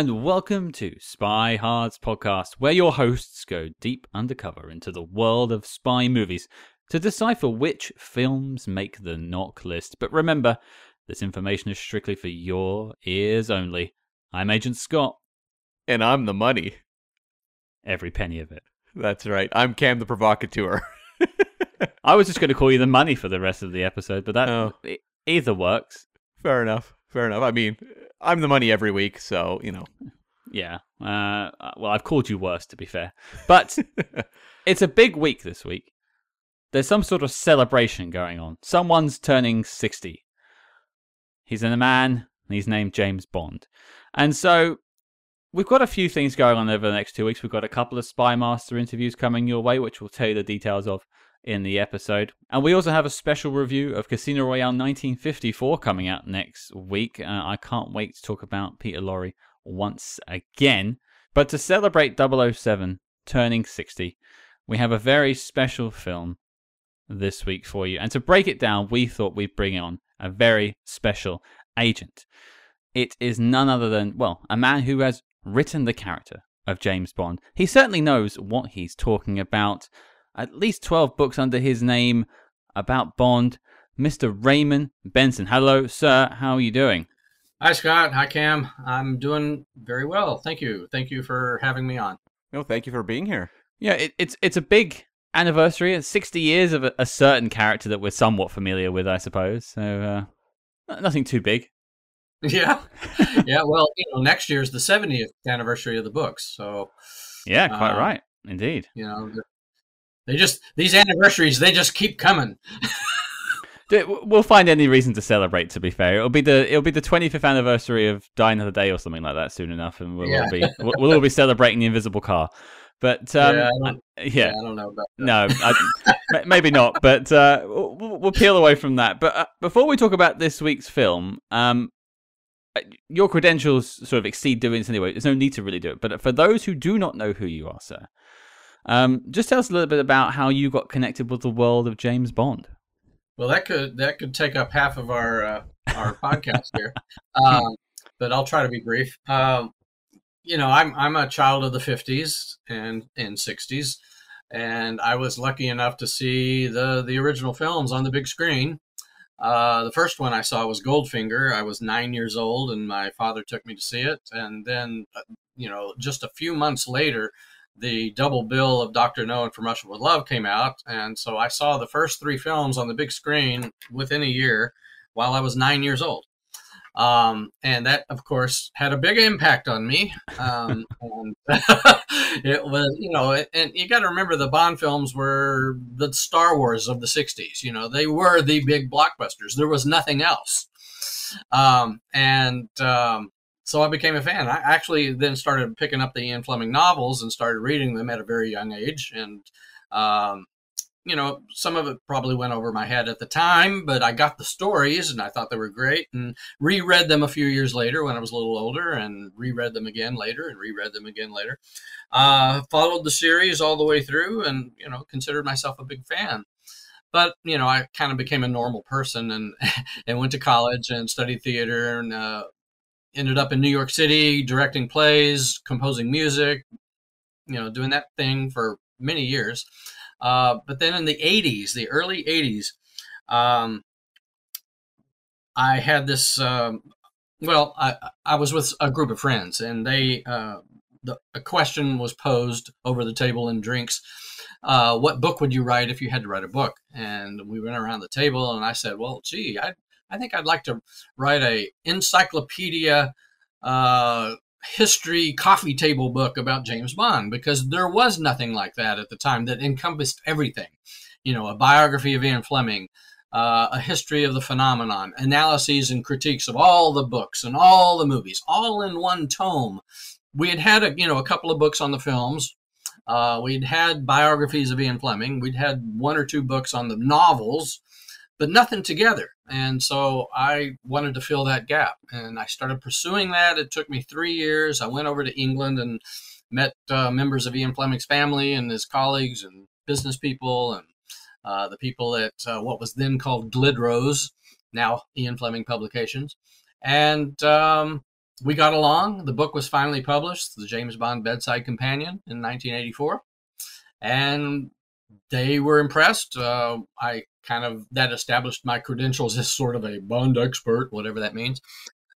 And welcome to Spy Hard's podcast, where your hosts go deep undercover into the world of spy movies to decipher which films make the NOC list. But remember, this information is strictly for your ears only. I'm Agent Scott. And I'm the money. Every penny of it. That's right. I'm Cam the provocateur. I was just going to call you the money for the rest of the episode, but that Oh. either works. Fair enough. Fair enough. I mean, I'm the money every week, so, you know. Yeah. Uh, well, I've called you worse, to be fair. But it's a big week this week. There's some sort of celebration going on. Someone's turning 60. He's in a man, and he's named James Bond. And so we've got a few things going on over the next two weeks. We've got a couple of Spy Master interviews coming your way, which we'll tell you the details of in the episode. And we also have a special review of Casino Royale 1954 coming out next week. Uh, I can't wait to talk about Peter Lorre once again. But to celebrate 007 turning 60, we have a very special film this week for you. And to break it down, we thought we'd bring on a very special agent. It is none other than, well, a man who has written the character of James Bond. He certainly knows what he's talking about. At least 12 books under his name about Bond. Mr. Raymond Benson. Hello, sir. How are you doing? Hi, Scott. Hi, Cam. I'm doing very well. Thank you. Thank you for having me on. No, thank you for being here. Yeah, it, it's it's a big anniversary. It's 60 years of a, a certain character that we're somewhat familiar with, I suppose. So, uh, nothing too big. Yeah. yeah. Well, you know, next year's the 70th anniversary of the books. So, Yeah, quite Um, right. Indeed. you know, they just, these anniversaries, they just keep coming. We'll find any reason to celebrate. To be fair, it'll be the it'll be the 25th anniversary of Die Another Day or something like that soon enough, and we'll Yeah. all be we'll, we'll all be celebrating the Invisible Car. But um, Yeah, I uh, don't- yeah, I don't know about that. no, I, maybe not. But uh, we'll, we'll peel away from that. But uh, before we talk about this week's film, um, uh, your credentials sort of exceed doing this anyway. There's no need to really do it. But for those who do not know who you are, sir, um, just tell us a little bit about how you got connected with the world of James Bond. Well, that could, that could take up half of our, uh, our podcast here. Um, but I'll try to be brief. Um, you know, I'm, I'm a child of the 50s and, and 60s. and I was lucky enough to see the the original films on the big screen. Uh, the first one I saw was Goldfinger. I was nine years old, and my father took me to see it. And then, uh, you know, just a few months later, the double bill of Doctor No and From Russia with Love came out, and so I saw the first three films on the big screen within a year, while I was nine years old. Um, and that, of course, had a big impact on me. Um, and it was, you know, and you got to remember the Bond films were the Star Wars of the 60s. You know, they were the big blockbusters. There was nothing else. Um, and um, so I became a fan. I actually then started picking up the Ian Fleming novels and started reading them at a very young age. And, um, you know, some of it probably went over my head at the time, but I got the stories and I thought they were great and reread them a few years later when I was a little older and reread them again later and reread them again later. Uh, followed the series all the way through and, you know, considered myself a big fan. But, you know, I kind of became a normal person and, and went to college and studied theater and uh, ended up in New York City directing plays, composing music, you know, doing that thing for many years. Uh, but then in the 80s, the early 80s, um, I had this. Um, well, I, I was with a group of friends, and they uh, the a question was posed over the table in drinks. Uh, what book would you write if you had to write a book? And we went around the table, and I said, "Well, gee, I I think I'd like to write a encyclopedia." Uh, history coffee table book about James Bond because there was nothing like that at the time that encompassed everything. You know, a biography of Ian Fleming, uh, a history of the phenomenon, analyses and critiques of all the books and all the movies, all in one tome. We had had a you know a couple of books on the films. Uh, we'd had biographies of Ian Fleming. We'd had one or two books on the novels, but nothing together. And so I wanted to fill that gap, and I started pursuing that. It took me three years. I went over to England and met uh, members of Ian Fleming's family and his colleagues and business people and uh, the people at uh, what was then called Glidrose, now Ian Fleming Publications. And um, we got along. The book was finally published, The James Bond Bedside Companion, in 1984, and they were impressed. Uh, I kind of that established my credentials as sort of a Bond expert, whatever that means.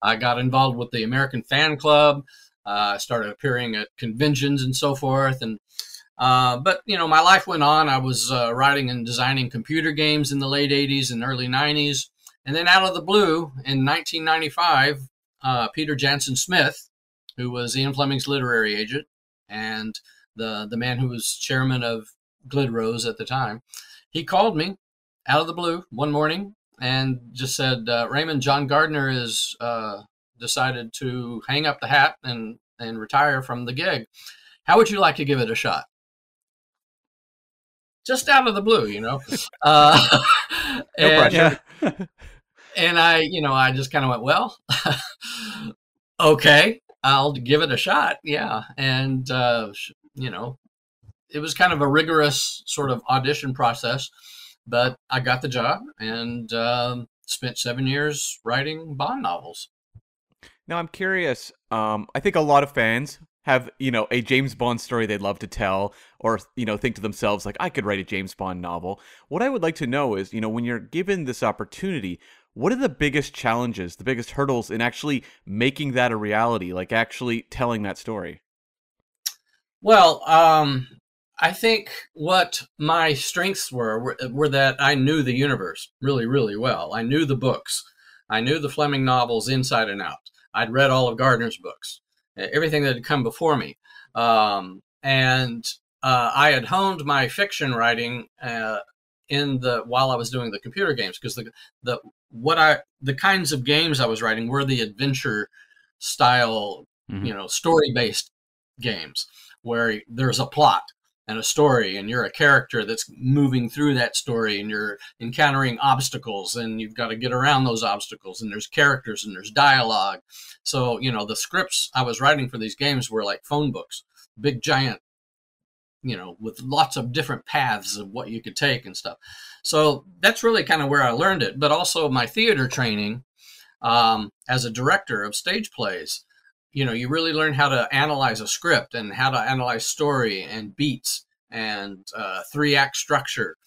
I got involved with the American Fan Club. I uh, started appearing at conventions and so forth, and uh, but you know, my life went on. I was uh, writing and designing computer games in the late '80s and early '90s, and then out of the blue, in 1995, uh, Peter Janson-Smith, who was Ian Fleming's literary agent and the the man who was chairman of Glidrose at the time, he called me out of the blue one morning and just said, uh, "Raymond, John Gardner is uh, decided to hang up the hat and and retire from the gig. How would you like to give it a shot?" Just out of the blue, you know. Uh, no and, pressure. and I, you know, I just kind of went, well, okay, I'll give it a shot. Yeah. And, uh, you know, it was kind of a rigorous sort of audition process, but I got the job and um, spent seven years writing Bond novels. Now I'm curious. Um, I think a lot of fans have you know a James Bond story they'd love to tell, or you know think to themselves like I could write a James Bond novel. What I would like to know is you know when you're given this opportunity, what are the biggest challenges, the biggest hurdles in actually making that a reality, like actually telling that story? Well, um, I think what my strengths were, were were that I knew the universe really, really well. I knew the books. I knew the Fleming novels inside and out. I'd read all of Gardner's books, everything that had come before me, um, and uh, I had honed my fiction writing uh, in the while I was doing the computer games because the the what I the kinds of games I was writing were the adventure style, mm-hmm. you know, story based games where there's a plot and a story and you're a character that's moving through that story and you're encountering obstacles and you've got to get around those obstacles and there's characters and there's dialogue. So you know the scripts i was writing for these games were like phone books big giant you know with lots of different paths of what you could take and stuff. So that's really kind of where i learned it but also my theater training um, as a director of stage plays you know you really learn how to analyze a script and how to analyze story and beats and uh, three act structure.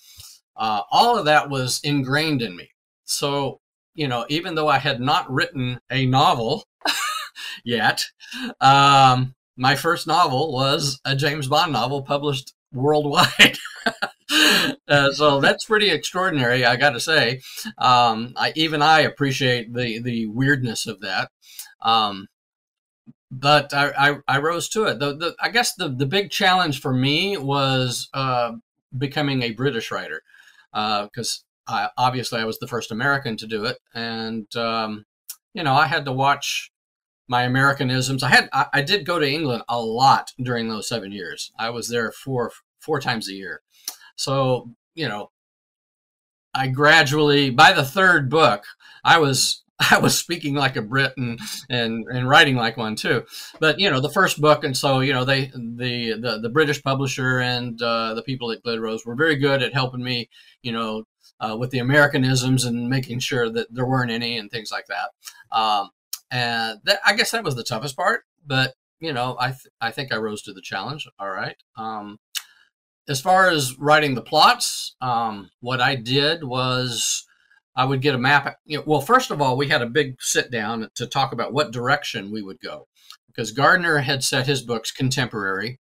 Uh, all of that was ingrained in me. So you know even though i had not written a novel yet um, my first novel was a james bond novel published worldwide. Uh, so that's pretty extraordinary i gotta say. Um, I, even i appreciate the the weirdness of that. Um, but I, I, I, rose to it. The, the, I guess the, the big challenge for me was uh, becoming a British writer because uh, obviously I was the first American to do it, and um, you know I had to watch my Americanisms. I had I, I, did go to England a lot during those seven years. I was there four four times a year, so you know I gradually by the third book I was I was speaking like a Brit and, and, and writing like one too. But you know, the first book, and so you know, they the the, the British publisher and uh, the people at Glidrose were very good at helping me, you know, uh, with the Americanisms and making sure that there weren't any and things like that. Um, and that, I guess that was the toughest part. But you know, I th- I think I rose to the challenge. All right. Um, as far as writing the plots, um, what I did was I would get a map. You know, well, first of all, we had a big sit down to talk about what direction we would go because Gardner had set his books contemporary.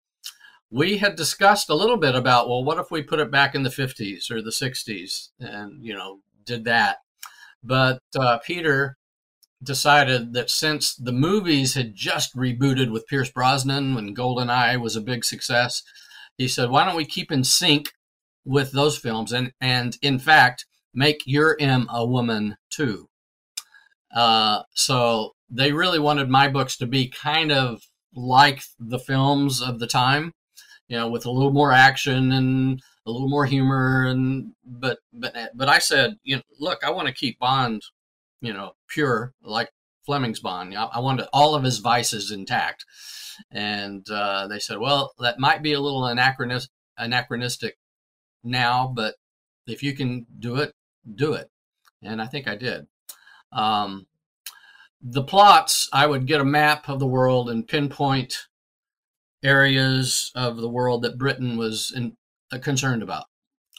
We had discussed a little bit about, well, what if we put it back in the 50s or the 60s and, you know, did that. But uh, Peter decided that since the movies had just rebooted with Pierce Brosnan when GoldenEye was a big success, he said, why don't we keep in sync with those films? And, and in fact, make your M a woman too. Uh, so they really wanted my books to be kind of like the films of the time, you know, with a little more action and a little more humor. And but but but I said, you know, look, I want to keep Bond, you know, pure like Fleming's Bond. I, I wanted all of his vices intact. And uh, they said, well, that might be a little anachronistic, anachronistic now, but if you can do it, do it. And I think I did. Um, the plots, I would get a map of the world and pinpoint areas of the world that Britain was in, uh, concerned about.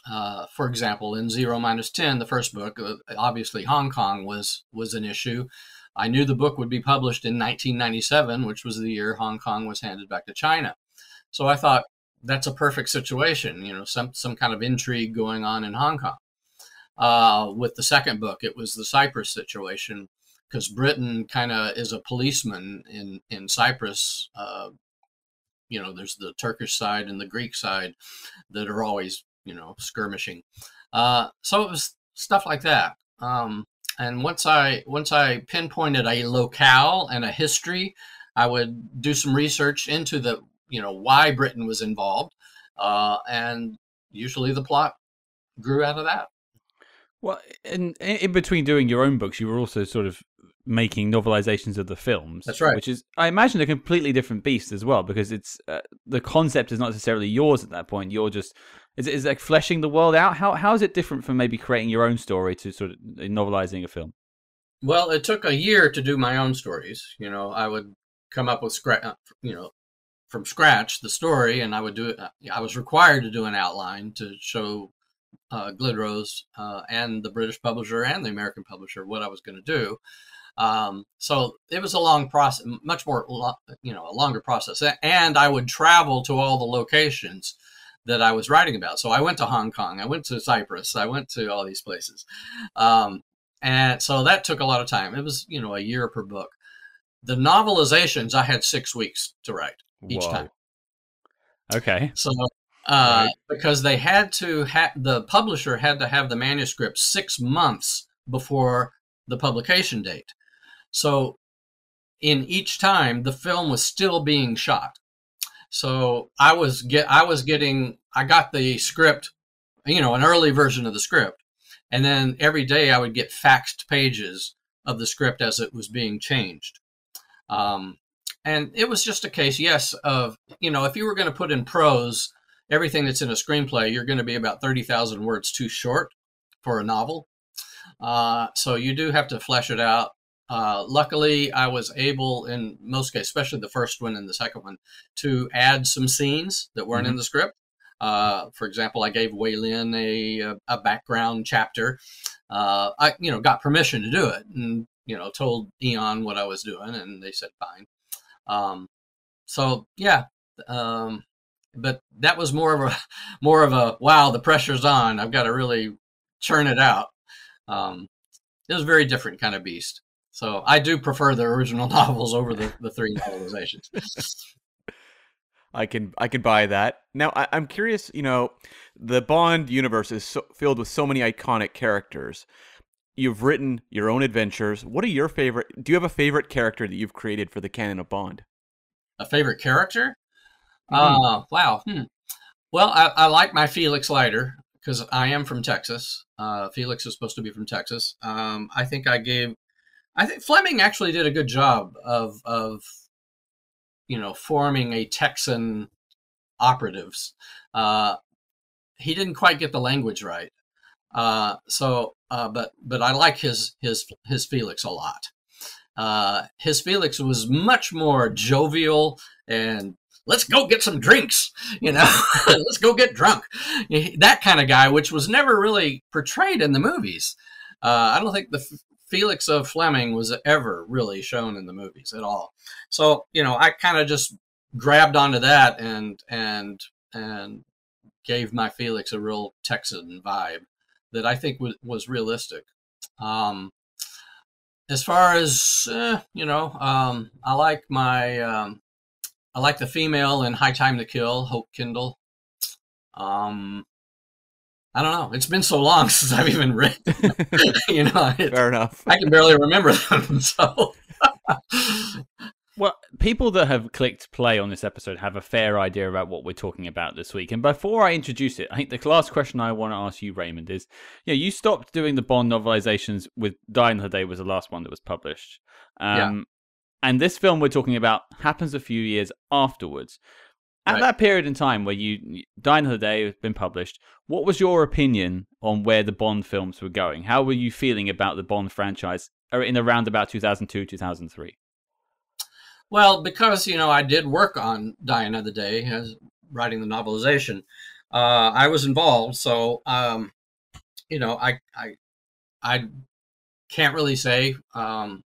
Uh, for example, in Zero Minus Ten, the first book, uh, obviously Hong Kong was was an issue. I knew the book would be published in 1997, which was the year Hong Kong was handed back to China. So I thought that's a perfect situation, you know, some some kind of intrigue going on in Hong Kong. Uh, with the second book, it was the Cyprus situation because Britain kind of is a policeman in in Cyprus. Uh, you know, there's the Turkish side and the Greek side that are always you know skirmishing. Uh, so it was stuff like that. Um, and once I once I pinpointed a locale and a history, I would do some research into the you know why Britain was involved, uh, and usually the plot grew out of that. Well, in in between doing your own books, you were also sort of making novelizations of the films. That's right. Which is, I imagine, a completely different beast as well, because it's uh, the concept is not necessarily yours at that point. You're just is it is it like fleshing the world out? How how is it different from maybe creating your own story to sort of novelizing a film? Well, it took a year to do my own stories. You know, I would come up with scratch, uh, you know, from scratch the story, and I would do it. Uh, I was required to do an outline to show uh, Glidrose uh, and the British publisher and the American publisher what I was going to do. Um, so it was a long process, much more, you know, a longer process. And I would travel to all the locations that I was writing about. So I went to Hong Kong, I went to Cyprus, I went to all these places. Um, and so that took a lot of time. It was, you know, a year per book. The novelizations, I had six weeks to write each Whoa. time. Okay. So, uh, Right. because they had to have the publisher had to have the manuscript six months before the publication date. So, in each time, the film was still being shot. So I was get I was getting I got the script, you know, an early version of the script, and then every day I would get faxed pages of the script as it was being changed. Um, and it was just a case, yes, of you know, if you were going to put in prose everything that's in a screenplay, you're going to be about thirty thousand words too short for a novel. Uh, so you do have to flesh it out. Uh, luckily, I was able, in most cases, especially the first one and the second one, to add some scenes that weren't in the script. Uh, for example, I gave Wai Lin a, a background chapter. Uh, I, you know, got permission to do it, and you know, told Eon what I was doing, and they said fine. Um, so yeah, um, but that was more of a more of a wow, the pressure's on. I've got to really churn it out. Um, it was a very different kind of beast. So I do prefer the original novels over the, the three novelizations. I can I can buy that. Now I, I'm curious. You know, the Bond universe is so, filled with so many iconic characters. You've written your own adventures. What are your favorite? Do you have a favorite character that you've created for the canon of Bond? a favorite character? Mhm. Uh, wow. Hmm. Well, I, I like my Felix Leiter because I am from Texas. Uh, Felix is supposed to be from Texas. Um, I think I gave, I think Fleming actually did a good job of, of, you know, forming a Texan operatives. Uh, he didn't quite get the language right. Uh, so, uh, but, but I like his, his, his Felix a lot. Uh, his Felix was much more jovial and let's go get some drinks, you know, let's go get drunk. That kind of guy, which was never really portrayed in the movies. Uh, I don't think the F- Felix of Fleming was ever really shown in the movies at all. So, you know, I kind of just grabbed onto that and, and, and gave my Felix a real Texan vibe that I think was, was realistic. Um, as far as uh, you know, um, I like my um, I like the female in High Time to Kill, Hope Kendall. Um, I don't know. It's been so long since I've even read. you know, Fair enough. I can barely remember them. So, Well, people that have clicked play on this episode have a fair idea about what we're talking about this week. And before I introduce it, I think the last question I want to ask you, Raymond, is yeah, you stopped doing the Bond novelizations with Die Another Day was the last one that was published. Um, Yeah. And this film we're talking about happens a few years afterwards. At Right. that period in time where you Die Another Day has been published, what was your opinion on where the Bond films were going? How were you feeling about the Bond franchise in around about 2002, 2003? Well, because you know I did work on Die Another Day as writing the novelization, uh, I was involved. So um, you know I I I can't really say um,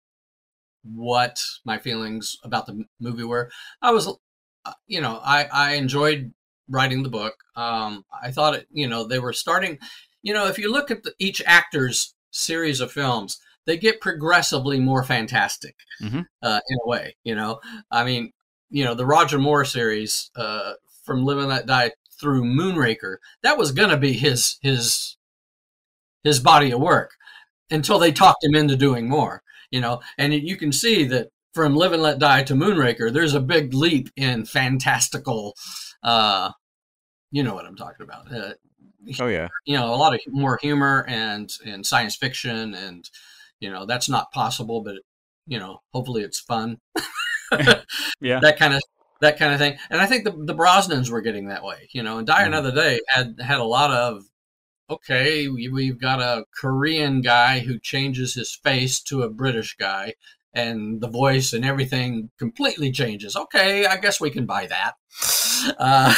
what my feelings about the movie were. I was, uh, you know, I I enjoyed writing the book. Um, I thought it, you know, they were starting. You know, if you look at the, each actor's series of films, they get progressively more fantastic Mhm. uh, in a way. You know, I mean, you know, the Roger Moore series uh, from Live and Let Die through Moonraker, that was going to be his his his body of work until they talked him into doing more. You know, and you can see that from Live and Let Die to Moonraker, there's a big leap in fantastical. Uh, you know what I'm talking about. Uh, Oh yeah. you know a lot of more humor and and science fiction and you know that's not possible but you know hopefully it's fun Yeah. that kind of that kind of thing and i think the, the brosnans were getting that way you know and die Mhm. another day had had a lot of okay we, we've got a korean guy who changes his face to a british guy and the voice and everything completely changes. Okay i guess we can buy that. Uh,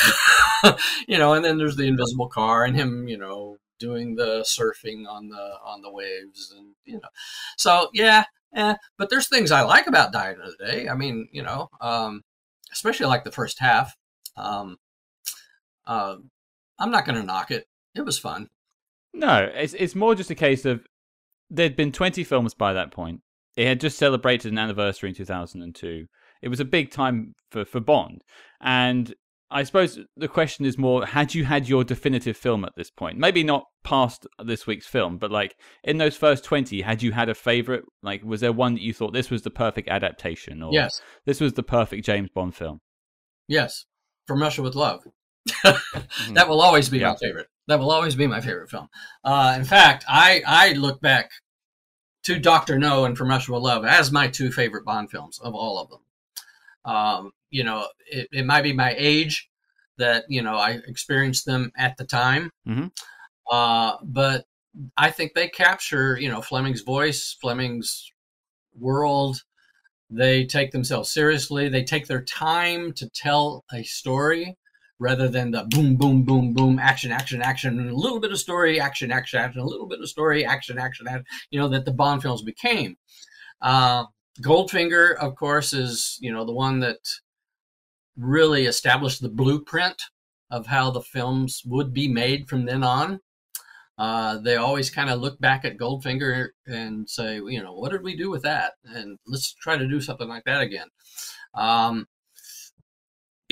you know and then there's the invisible car and him you know doing the surfing on the on the waves and you know. So yeah eh, but there's things i like about die another day. I mean you know um especially like the first half. Um uh, i'm not gonna knock it. It was fun No, it's it's more just a case of there'd been 20 films by that point. It had just celebrated an anniversary in 2002. It was a big time for, for Bond. And I suppose the question is more had you had your definitive film at this point? Maybe not past this week's film, but like in those first 20, had you had a favorite? Like, was there one that you thought this was the perfect adaptation or yes this was the perfect James Bond film? yes from russia with love that will always be Yeah. my favorite that will always be my favorite film uh in fact i i look back to Doctor No and From Russia with Love as my two favorite Bond films of all of them. Um, you know, it, it might be my age that you know I experienced them at the time, Mhm. uh, but I think they capture you know Fleming's voice, Fleming's world. They take themselves seriously. They take their time to tell a story rather than the boom, boom, boom, boom, action, action, action, and a little bit of story, action, action, action, a little bit of story, action, action, action you know, that the Bond films became. Uh, Goldfinger, of course, is, you know, the one that really established the blueprint of how the films would be made from then on. Uh, they always kind of look back at Goldfinger and say, you know, what did we do with that? And let's try to do something like that again. Um,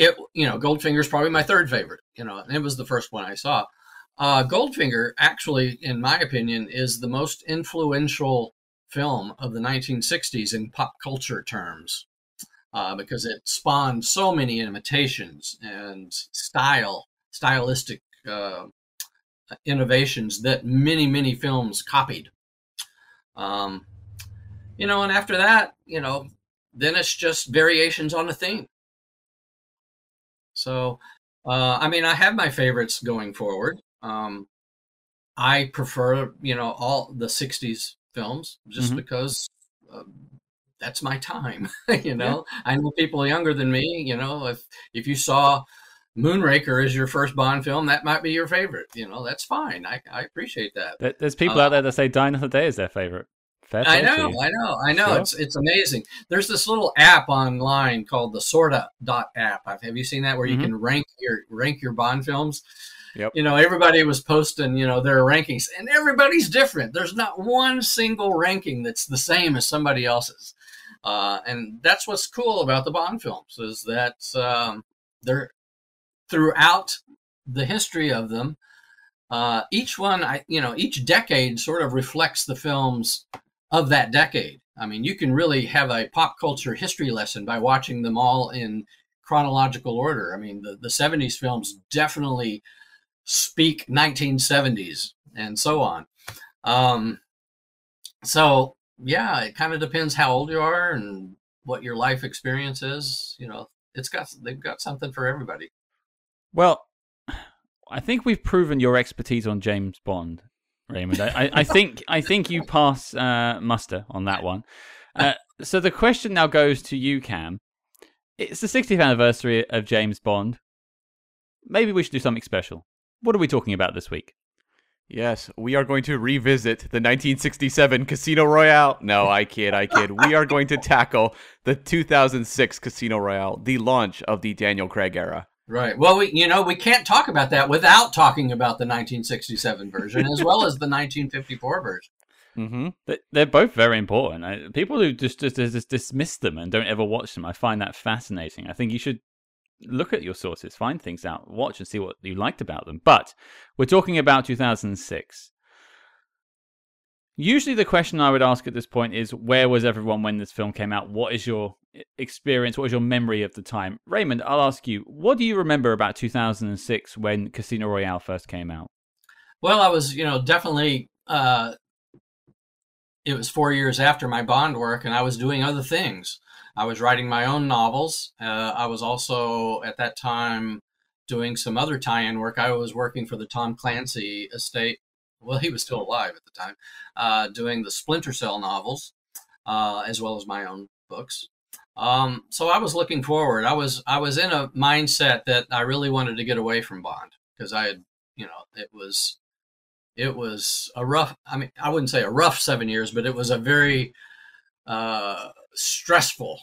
it, you know, Goldfinger is probably my third favorite. You know, it was the first one I saw. Uh, Goldfinger, actually, in my opinion, is the most influential film of the 1960s in pop culture terms uh, because it spawned so many imitations and style, stylistic uh, innovations that many, many films copied. Um, you know, and after that, you know, then it's just variations on a theme. So, uh, I mean, I have my favorites going forward. Um, I prefer, you know, all the '60s films just Mhm. because uh, that's my time. you know, I know people younger than me. You know, if if you saw Moonraker as your first Bond film, that might be your favorite. You know, that's fine. I I appreciate that. There's people Uh, out there that say Another Day is their favorite. I know. I know, I know. Sure. It's it's amazing. There's this little app online called the Sorta dot app. Have you seen that where you Mhm. can rank your rank your Bond films? Yep. You know, everybody was posting, you know, their rankings, and everybody's different. There's not one single ranking that's the same as somebody else's. Uh, and that's what's cool about the Bond films is that um, they're throughout the history of them. Uh, each one, I you know, each decade sort of reflects the films of that decade. I mean, you can really have a pop culture history lesson by watching them all in chronological order. I mean, the, the 70s films definitely speak 1970s and so on. Um, so, yeah, it kind of depends how old you are and what your life experience is. You know, it's got they've got something for everybody. Well, I think we've proven your expertise on James Bond, Raymond. I, I, think I think you pass uh, muster on that one. Uh, so the question now goes to you, Cam. It's the 60th anniversary of James Bond. Maybe we should do something special. What are we talking about this week? Yes, we are going to revisit the 1967 Casino Royale. No, I kid, I kid. We are going to tackle the 2006 Casino Royale, the launch of the Daniel Craig era. Right. Well, we you know we can't talk about that without talking about the 1967 version as well as the 1954 version. Mm-hmm. They're both very important. People who just, just just dismiss them and don't ever watch them, I find that fascinating. I think you should look at your sources, find things out, watch and see what you liked about them. But we're talking about 2006. Usually, the question I would ask at this point is where was everyone when this film came out? What is your experience? What was your memory of the time? Raymond, I'll ask you, what do you remember about 2006 when Casino Royale first came out? Well, I was, you know, definitely. Uh, it was four years after my Bond work, and I was doing other things. I was writing my own novels. Uh, I was also at that time doing some other tie-in work. I was working for the Tom Clancy estate. Well, he was still alive at the time, uh, doing the Splinter Cell novels, uh, as well as my own books. Um, so I was looking forward. I was I was in a mindset that I really wanted to get away from Bond because I had, you know, it was it was a rough. I mean, I wouldn't say a rough seven years, but it was a very uh, stressful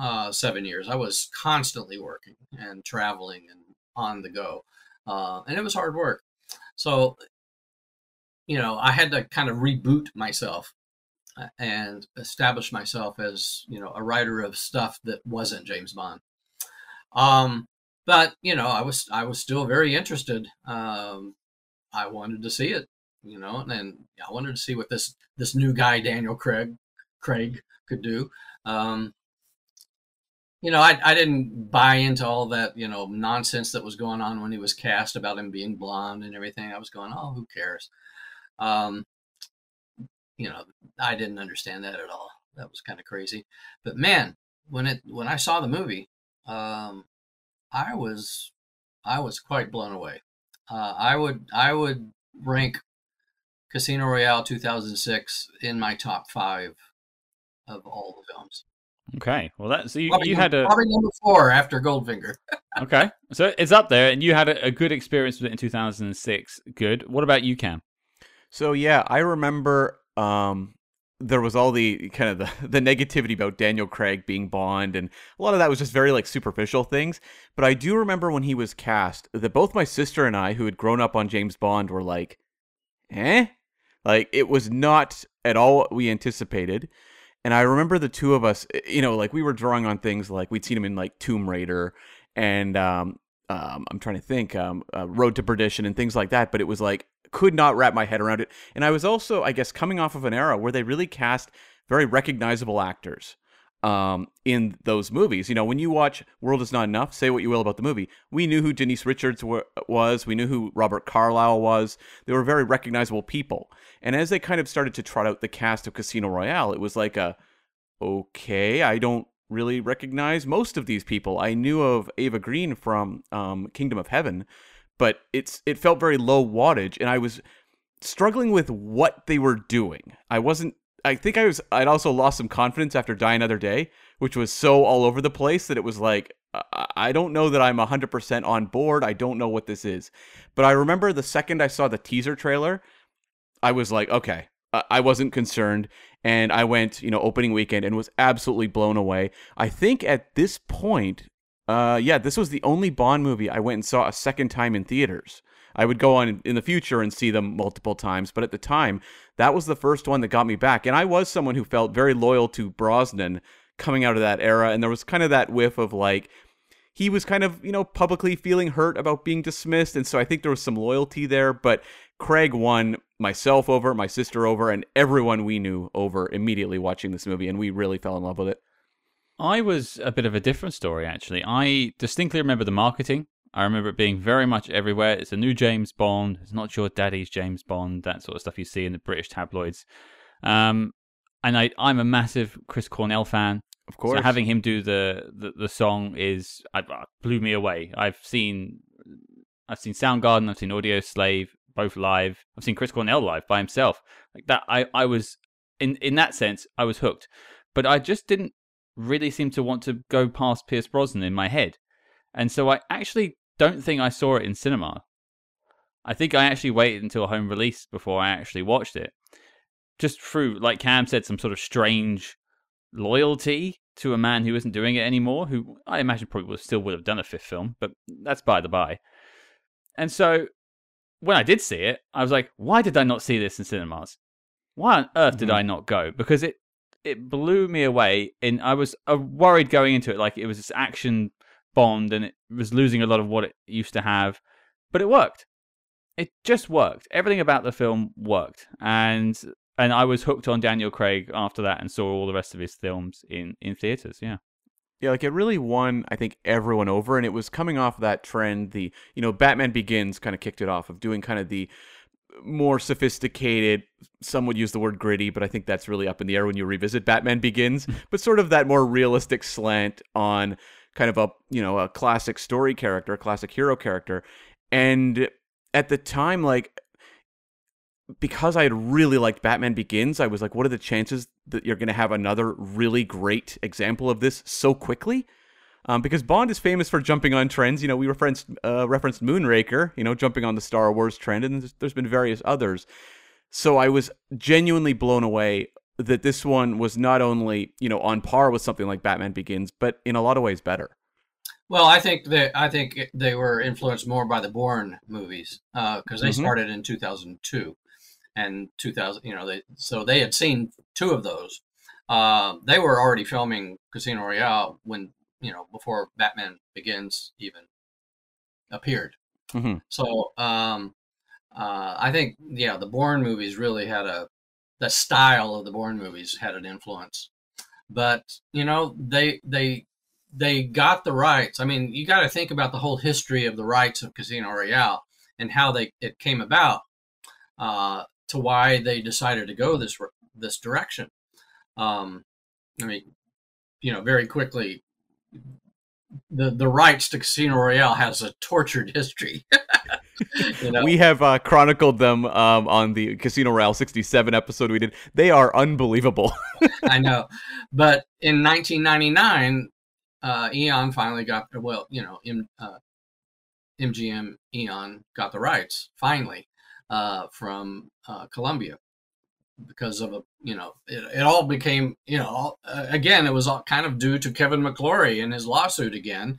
uh, seven years. I was constantly working and traveling and on the go, uh, and it was hard work. So, you know, I had to kind of reboot myself and establish myself as you know a writer of stuff that wasn't James Bond. Um, but you know, I was I was still very interested. Um, I wanted to see it, you know, and I wanted to see what this this new guy Daniel Craig Craig could do. Um, you know, I, I didn't buy into all that, you know, nonsense that was going on when he was cast about him being blonde and everything. I was going, oh, who cares? Um, you know, I didn't understand that at all. That was kind of crazy. But man, when it when I saw the movie, um, I was I was quite blown away. Uh, I would I would rank Casino Royale 2006 in my top five of all the films. Okay, well that's so you, Probably you num- had a probably number four after Goldfinger. okay, so it's up there, and you had a, a good experience with it in 2006. Good. What about you, Cam? So yeah, I remember um, there was all the kind of the, the negativity about Daniel Craig being Bond, and a lot of that was just very like superficial things. But I do remember when he was cast that both my sister and I, who had grown up on James Bond, were like, "Eh," like it was not at all what we anticipated. And I remember the two of us, you know, like we were drawing on things like we'd seen him in like Tomb Raider and um, um, I'm trying to think, um, uh, Road to Perdition and things like that. But it was like could not wrap my head around it. And I was also, I guess, coming off of an era where they really cast very recognizable actors um, in those movies. You know, when you watch World Is Not Enough, say what you will about the movie, we knew who Denise Richards wa- was, we knew who Robert Carlyle was. They were very recognizable people. And as they kind of started to trot out the cast of Casino Royale, it was like a, okay, I don't really recognize most of these people. I knew of Eva Green from um, Kingdom of Heaven, but it's it felt very low wattage, and I was struggling with what they were doing. I wasn't. I think I was. I'd also lost some confidence after Die Another Day, which was so all over the place that it was like I- don't know that I'm 100% on board. I don't know what this is. But I remember the second I saw the teaser trailer, I was like, okay, I wasn't concerned. And I went, you know, opening weekend and was absolutely blown away. I think at this point, uh, yeah, this was the only Bond movie I went and saw a second time in theaters. I would go on in the future and see them multiple times, but at the time, that was the first one that got me back. And I was someone who felt very loyal to Brosnan coming out of that era. And there was kind of that whiff of like, he was kind of, you know, publicly feeling hurt about being dismissed. And so I think there was some loyalty there. But Craig won myself over, my sister over, and everyone we knew over immediately watching this movie. And we really fell in love with it. I was a bit of a different story, actually. I distinctly remember the marketing. I remember it being very much everywhere. It's a new James Bond. It's not your daddy's James Bond. That sort of stuff you see in the British tabloids. Um, and I, I'm a massive Chris Cornell fan. Of course. So having him do the, the, the song is I, uh, blew me away. I've seen I've seen Soundgarden, I've seen Audioslave, both live. I've seen Chris Cornell live by himself. Like that, I I was in in that sense I was hooked, but I just didn't really seem to want to go past Pierce Brosnan in my head, and so I actually don't think I saw it in cinema. I think I actually waited until home release before I actually watched it. Just through, like Cam said, some sort of strange loyalty to a man who isn't doing it anymore, who I imagine probably would, still would have done a fifth film, but that's by the by. And so when I did see it, I was like, why did I not see this in cinemas? Why on earth did Mhm. I not go? Because it it blew me away. In I was uh, worried going into it, like it was this action Bond, and it was losing a lot of what it used to have, but it worked. It just worked. Everything about the film worked, and and I was hooked on Daniel Craig after that, and saw all the rest of his films in in theaters. Yeah. Yeah, like it really won, I think, everyone over, and it was coming off that trend. The you know, Batman Begins kind of kicked it off of doing kind of the more sophisticated. Some would use the word gritty, but I think that's really up in the air when you revisit Batman Begins. but sort of that more realistic slant on kind of a you know a classic story character, a classic hero character, and at the time, like because I had really liked Batman Begins, I was like, what are the chances that you're going to have another really great example of this so quickly? Um, because Bond is famous for jumping on trends. You know, we referenced uh, referenced Moonraker, you know, jumping on the Star Wars trend, and there's, there's been various others. So I was genuinely blown away that this one was not only you know on par with something like Batman Begins, but in a lot of ways better. Well, I think that I think they were influenced more by the Bourne movies because they Mhm. started in 2002 and 2000. You know, they so they had seen two of those. Uh, they were already filming Casino Royale when you know before Batman Begins even appeared. hmm So um, uh, I think yeah, the Bourne movies really had a the style of the Bourne movies had an influence, but you know they they they got the rights. I mean, you got to think about the whole history of the rights of Casino Royale and how they it came about uh, to why they decided to go this this direction. Um, I mean, you know, very quickly, the the rights to Casino Royale has a tortured history. you know? We have uh, chronicled them um, on the Casino Royale 67 episode we did. They are unbelievable. I know. But in 1999, uh, Eon finally got, well, you know, M, uh, MGM Eon got the rights finally uh, from uh, Columbia because of a, you know, it, it all became, you know, all, uh, again, it was all kind of due to Kevin McClory and his lawsuit again.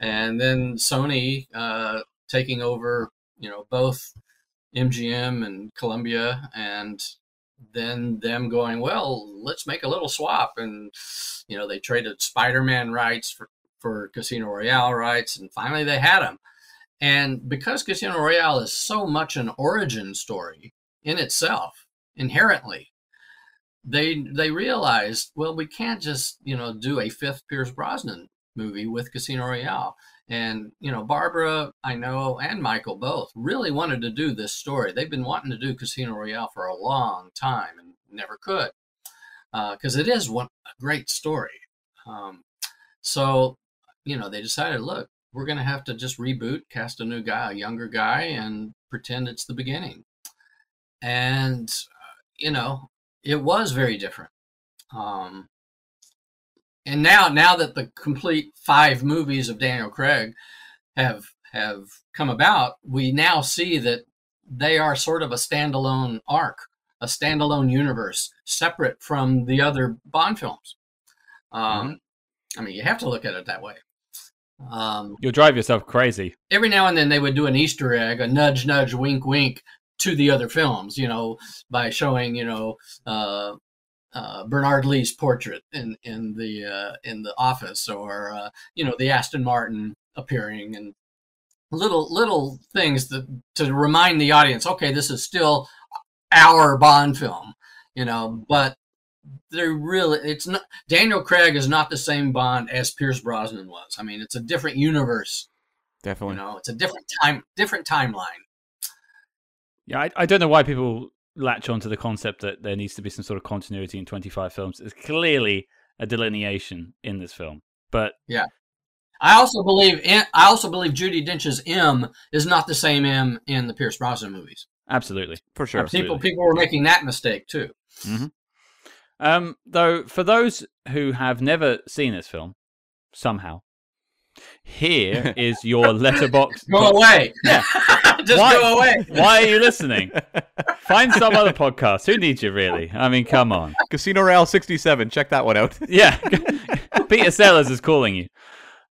And then Sony uh, taking over, you know, both MGM and Columbia and then them going, well, let's make a little swap. And, you know, they traded Spider Man rights for, for Casino Royale rights, and finally they had them. And because Casino Royale is so much an origin story in itself, inherently, they they realized, well, we can't just, you know, do a fifth Pierce Brosnan movie with Casino Royale. And, you know, Barbara, I know, and Michael both really wanted to do this story. They've been wanting to do Casino Royale for a long time and never could because it is one a great story. Um, so, you know, they decided, look, we're going to have to just reboot, cast a new guy, a younger guy, and pretend it's the beginning. And, uh, you know, it was very different. Um, and now now that the complete five movies of Daniel Craig have have come about, we now see that they are sort of a standalone arc, a standalone universe, separate from the other Bond films. Um, I mean, you have to look at it that way. Um, You'll drive yourself crazy. every now and then they would do an Easter egg, a nudge, nudge, wink, wink to the other films, you know, by showing, you know, uh, uh, Bernard Lee's portrait in in the uh, in the office, or uh, you know, the Aston Martin appearing, and little little things that to remind the audience, okay, this is still our Bond film, you know, but they're really it's not Daniel Craig is not the same Bond as Pierce Brosnan was. I mean, it's a different universe Definitely. you know, it's a different time, different timeline. Yeah, I, I don't know why people latch onto the concept that there needs to be some sort of continuity in 25 films. There's clearly a delineation in this film, but yeah, I also believe, in, I also believe Judi Dench's M is not the same M in the Pierce Brosnan movies. Absolutely. for sure. Absolutely. People people were making that mistake too. Um, though, for those who have never seen this film, somehow, here is your Letterboxd. Go away. Yeah. Just Why- go away. Why are you listening? Find some other podcast. Who needs you, really? I mean, come on. Casino Royale 67. Check that one out. Yeah. Peter Sellers is calling you.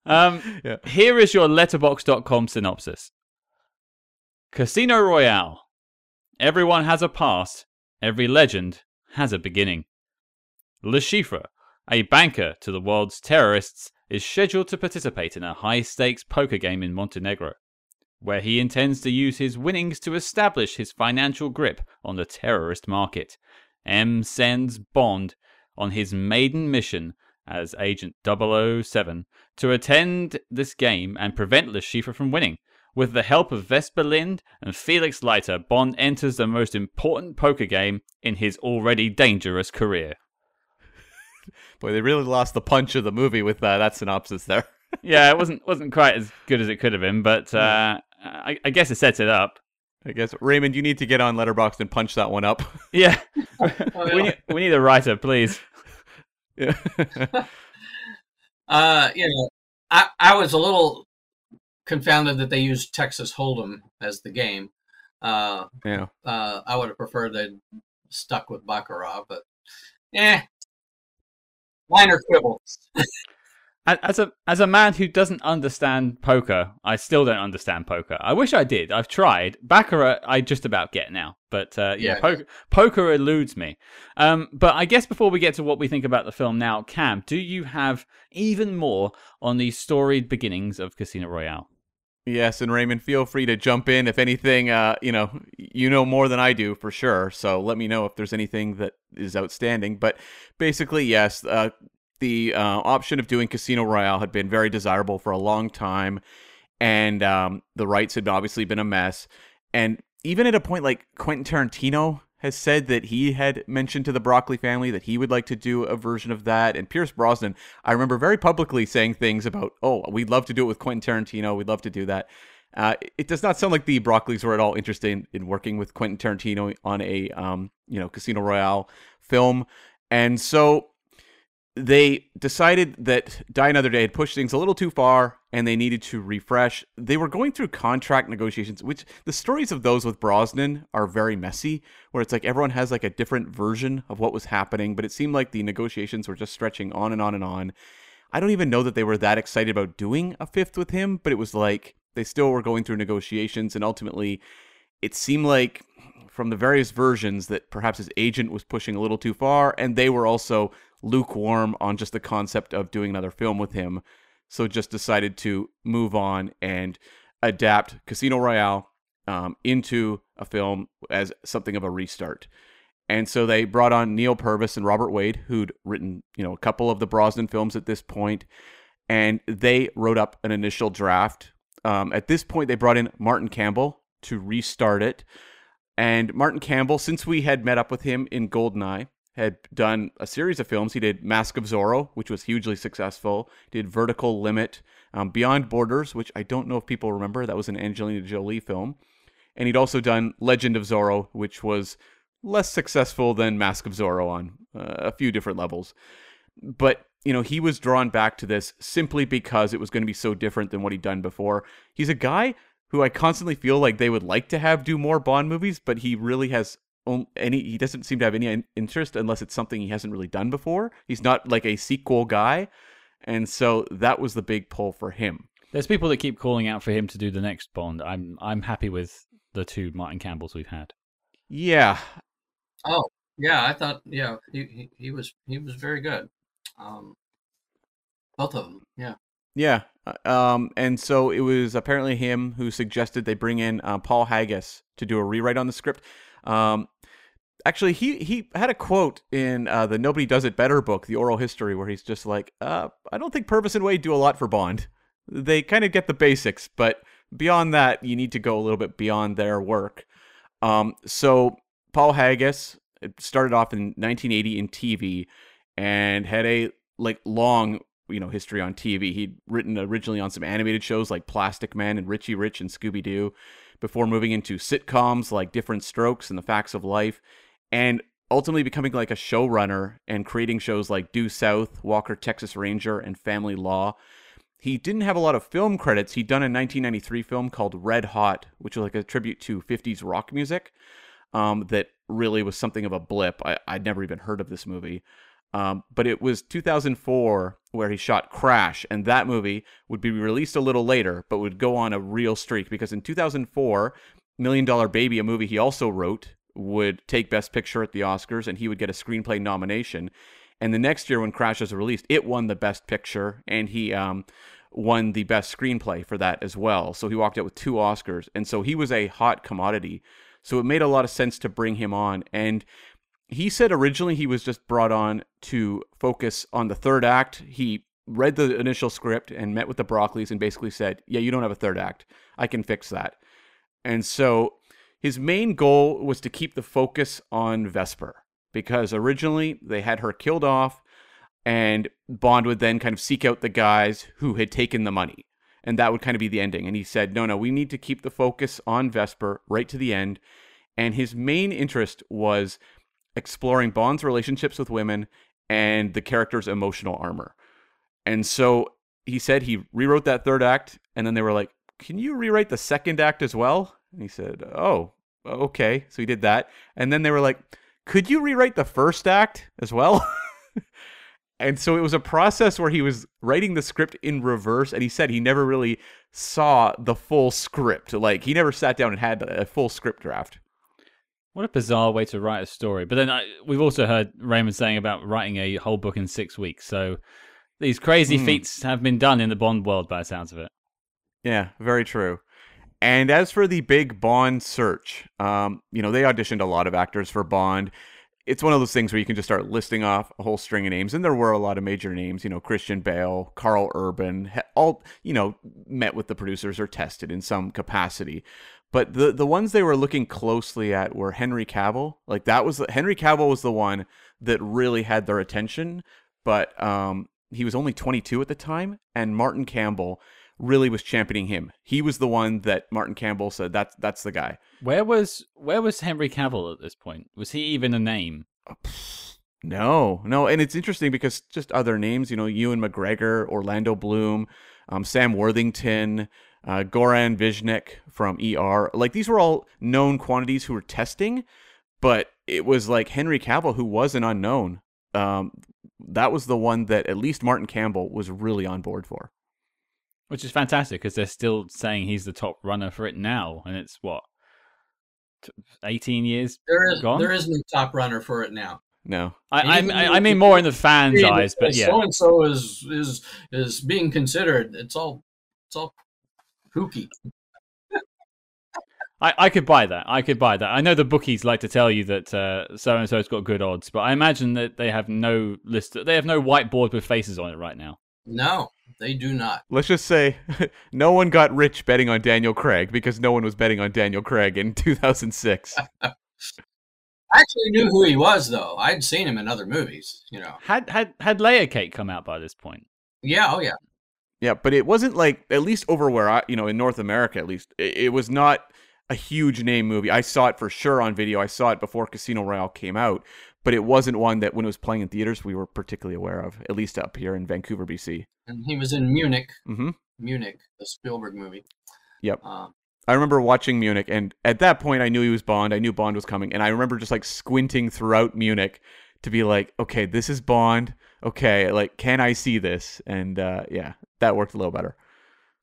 Um, Yeah. Here is your Letterboxd.com synopsis Casino Royale. Everyone has a past, every legend has a beginning. Le Chiffre, a banker to the world's terrorists, is scheduled to participate in a high stakes poker game in Montenegro, where he intends to use his winnings to establish his financial grip on the terrorist market. M sends Bond on his maiden mission as Agent 007 to attend this game and prevent Le Chiffre from winning. With the help of Vesper Lynd and Felix Leiter, Bond enters the most important poker game in his already dangerous career. Boy, they really lost the punch of the movie with uh, that synopsis there. Yeah, it wasn't wasn't quite as good as it could have been, but uh, I, I guess it sets it up. I guess Raymond, you need to get on Letterboxd and punch that one up. Yeah, Oh, we, need, we need a writer, please. yeah. Uh, you know, I I was a little confounded that they used Texas Hold'em as the game. Uh, yeah. uh, I would have preferred they'd stuck with Baccarat, but eh, minor quibble. As a as a man who doesn't understand poker, I still don't understand poker. I wish I did. I've tried. Baccarat, I just about get now, but uh, yeah, Yeah. poker poker eludes me. Um, but I guess before we get to what we think about the film now, Cam, do you have even more on the storied beginnings of Casino Royale? Yes, and Raymond, feel free to jump in if anything. Uh, you know, you know more than I do for sure. So let me know if there's anything that is outstanding. But basically, yes, uh, the uh, option of doing Casino Royale had been very desirable for a long time, and um, the rights had obviously been a mess. And even at a point like Quentin Tarantino has said that he had mentioned to the Broccoli family that he would like to do a version of that. And Pierce Brosnan, I remember very publicly saying things about, oh, we'd love to do it with Quentin Tarantino. We'd love to do that. Uh, it does not sound like the Broccoli's were at all interested in, in working with Quentin Tarantino on a, um, you know, Casino Royale film. And so they decided that Die Another Day had pushed things a little too far and they needed to refresh. They were going through contract negotiations, which the stories of those with Brosnan are very messy, where it's like everyone has like a different version of what was happening, but it seemed like the negotiations were just stretching on and on and on. I don't even know that they were that excited about doing a fifth with him, but it was like they still were going through negotiations and ultimately it seemed like from the various versions that perhaps his agent was pushing a little too far and they were also lukewarm on just the concept of doing another film with him. So just decided to move on and adapt casino royale um, into a film as something of a restart. And so they brought on neal purvis and robert wade who'd written you know a couple of the brosnan films at this point. And they wrote up an initial draft. Um, at this point they brought in martin campbell to restart it. And Martin Campbell, since we had met up with him in Goldeneye, had done a series of films. He did Mask of Zorro, which was hugely successful. Did Vertical Limit, um, Beyond Borders, which I don't know if people remember. That was an Angelina Jolie film. And he'd also done Legend of Zorro, which was less successful than Mask of Zorro on uh, a few different levels. But you know, he was drawn back to this simply because it was going to be so different than what he'd done before. He's a guy who I constantly feel like they would like to have do more Bond movies, but he really has any. He doesn't seem to have any interest unless it's something he hasn't really done before. He's not like a sequel guy, and so that was the big pull for him. There's people that keep calling out for him to do the next Bond. I'm I'm happy with the two Martin Campbells we've had. Yeah, Oh, yeah, I thought, yeah, he, he, he was he was very good. Um, both of them, yeah. yeah. Uh, Um, and so it was apparently him who suggested they bring in uh, Paul Haggis to do a rewrite on the script. Um, actually, he he had a quote in uh, the Nobody Does It Better book, the oral history, where he's just like, uh, "I don't think Purvis and Wade do a lot for Bond. They kind of get the basics, but beyond that, you need to go a little bit beyond their work." Um, so Paul Haggis started off in 1980 in TV and had a like long you know history on TV. He'd written originally on some animated shows like Plastic Man and Richie Rich and Scooby Doo, before moving into sitcoms like Different Strokes and The Facts of Life, and ultimately becoming like a showrunner and creating shows like Due South, Walker Texas Ranger, and Family Law. He didn't have a lot of film credits. He'd done a 1993 film called Red Hot, which was like a tribute to 50s rock music um, that really was something of a blip. I, I'd never even heard of this movie. Um, but it was 2004 where he shot Crash, and that movie would be released a little later, but would go on a real streak because in 2004, Million Dollar Baby, a movie he also wrote, would take Best Picture at the Oscars, and he would get a screenplay nomination. And the next year, when Crash was released, it won the Best Picture, and he um, won the Best Screenplay for that as well. So he walked out with two Oscars, and so he was a hot commodity. So it made a lot of sense to bring him on, and he said originally he was just brought on to focus on the third act. He read the initial script and met with the Broccoli's and basically said, "Yeah, you don't have a third act. I can fix that." And so his main goal was to keep the focus on Vesper because originally they had her killed off and Bond would then kind of seek out the guys who had taken the money. And that would kind of be the ending. And he said, "No, no, we need to keep the focus on Vesper right to the end." And his main interest was exploring Bond's relationships with women and the character's emotional armor. And so he said he rewrote that third act, and then they were like, Can you rewrite the second act as well? And he said, Oh, okay. So he did that. And then they were like, Could you rewrite the first act as well? and so it was a process where he was writing the script in reverse, and he said he never really saw the full script. Like, he never sat down and had a full script draft. What a bizarre way to write a story. But then I, we've also heard Raymond saying about writing a whole book in six weeks. So these crazy mm. feats have been done in the Bond world by the sounds of it. Yeah, very true. And as for the big Bond search, um, you know, they auditioned a lot of actors for Bond. It's one of those things where you can just start listing off a whole string of names, and there were a lot of major names. You know, Christian Bale, Karl Urban, all you know, met with the producers or tested in some capacity. But the the ones they were looking closely at were Henry Cavill. Like that was Henry Cavill was the one that really had their attention. But um, he was only 22 at the time, and Martin Campbell really was championing him. He was the one that Martin Campbell said that's that's the guy. Where was where was Henry Cavill at this point? Was he even a name? No, no, and it's interesting because just other names, you know, Ewan McGregor, Orlando Bloom, um, Sam Worthington, uh, Goran Visnjic from ER. Like these were all known quantities who were testing, but it was like Henry Cavill who was an unknown. Um, that was the one that at least Martin Campbell was really on board for. Which is fantastic because they're still saying he's the top runner for it now, and it's what eighteen years. There is gone? there is no top runner for it now. No, I, I, I mean more in the fans' eyes, but yeah, so and so is is is being considered. It's all it's all Pookie. I, I could buy that. I could buy that. I know the bookies like to tell you that uh, so and so's got good odds, but I imagine that they have no list. They have no whiteboard with faces on it right now. No, they do not. Let's just say no one got rich betting on Daniel Craig because no one was betting on Daniel Craig in 2006. I actually knew who he was though. I'd seen him in other movies, you know. Had had had Layer Cake come out by this point? Yeah, oh yeah. Yeah, but it wasn't like at least over where I, you know, in North America at least, it, it, was not a huge name movie. I saw it for sure on video. I saw it before Casino Royale came out, but it wasn't one that when it was playing in theaters we were particularly aware of, at least up here in Vancouver, BC. And he was in Munich. Mm-hmm. Munich, the Spielberg movie. Yep. Uh, I remember watching Munich, and at that point, I knew he was Bond. I knew Bond was coming, and I remember just like squinting throughout Munich to be like, okay, this is Bond. Okay, like, can I see this? And uh, yeah, that worked a little better.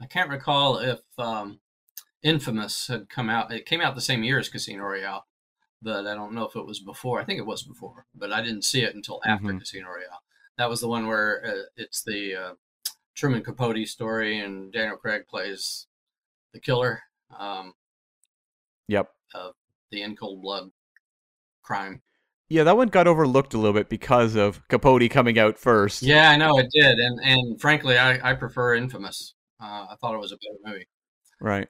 I can't recall if um, Infamous had come out. It came out the same year as Casino Royale, but I don't know if it was before. I think it was before, but I didn't see it until after mm-hmm. Casino Royale. That was the one where uh, it's the uh, Truman Capote story, and Daniel Craig plays the killer. Um, yep. Of the in cold blood crime. Yeah, that one got overlooked a little bit because of Capote coming out first. Yeah, I know it did, and and frankly, I, I prefer Infamous. Uh, I thought it was a better movie. Right.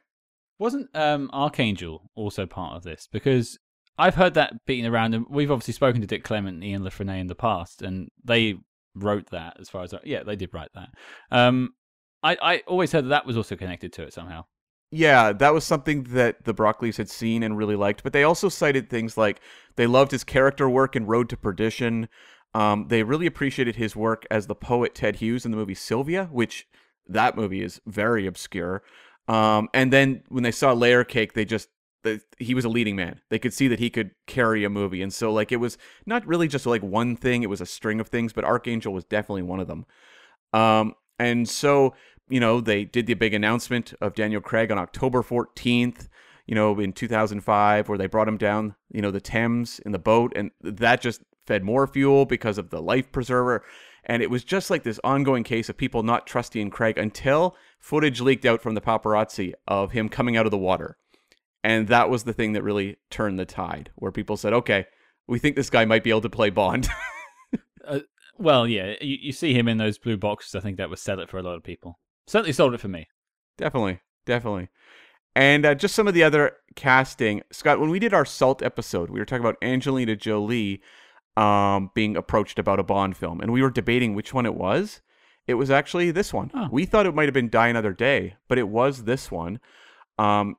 Wasn't um, Archangel also part of this? Because I've heard that beaten around, and we've obviously spoken to Dick Clement and Ian La Frenais in the past, and they wrote that. As far as I, yeah, they did write that. Um, I I always heard that that was also connected to it somehow. Yeah, that was something that the Broccoli's had seen and really liked. But they also cited things like they loved his character work in Road to Perdition. Um, they really appreciated his work as the poet Ted Hughes in the movie Sylvia, which that movie is very obscure. Um, and then when they saw Layer Cake, they just they, he was a leading man. They could see that he could carry a movie, and so like it was not really just like one thing; it was a string of things. But Archangel was definitely one of them. Um, and so you know they did the big announcement of Daniel Craig on October fourteenth. You know, in 2005, where they brought him down, you know, the Thames in the boat, and that just fed more fuel because of the life preserver. And it was just like this ongoing case of people not trusting Craig until footage leaked out from the paparazzi of him coming out of the water. And that was the thing that really turned the tide, where people said, okay, we think this guy might be able to play Bond. uh, well, yeah, you, you see him in those blue boxes. I think that would sell it for a lot of people. Certainly sold it for me. Definitely. Definitely. And uh, just some of the other casting. Scott, when we did our Salt episode, we were talking about Angelina Jolie um, being approached about a Bond film, and we were debating which one it was. It was actually this one. Oh. We thought it might have been Die Another Day, but it was this one. Um,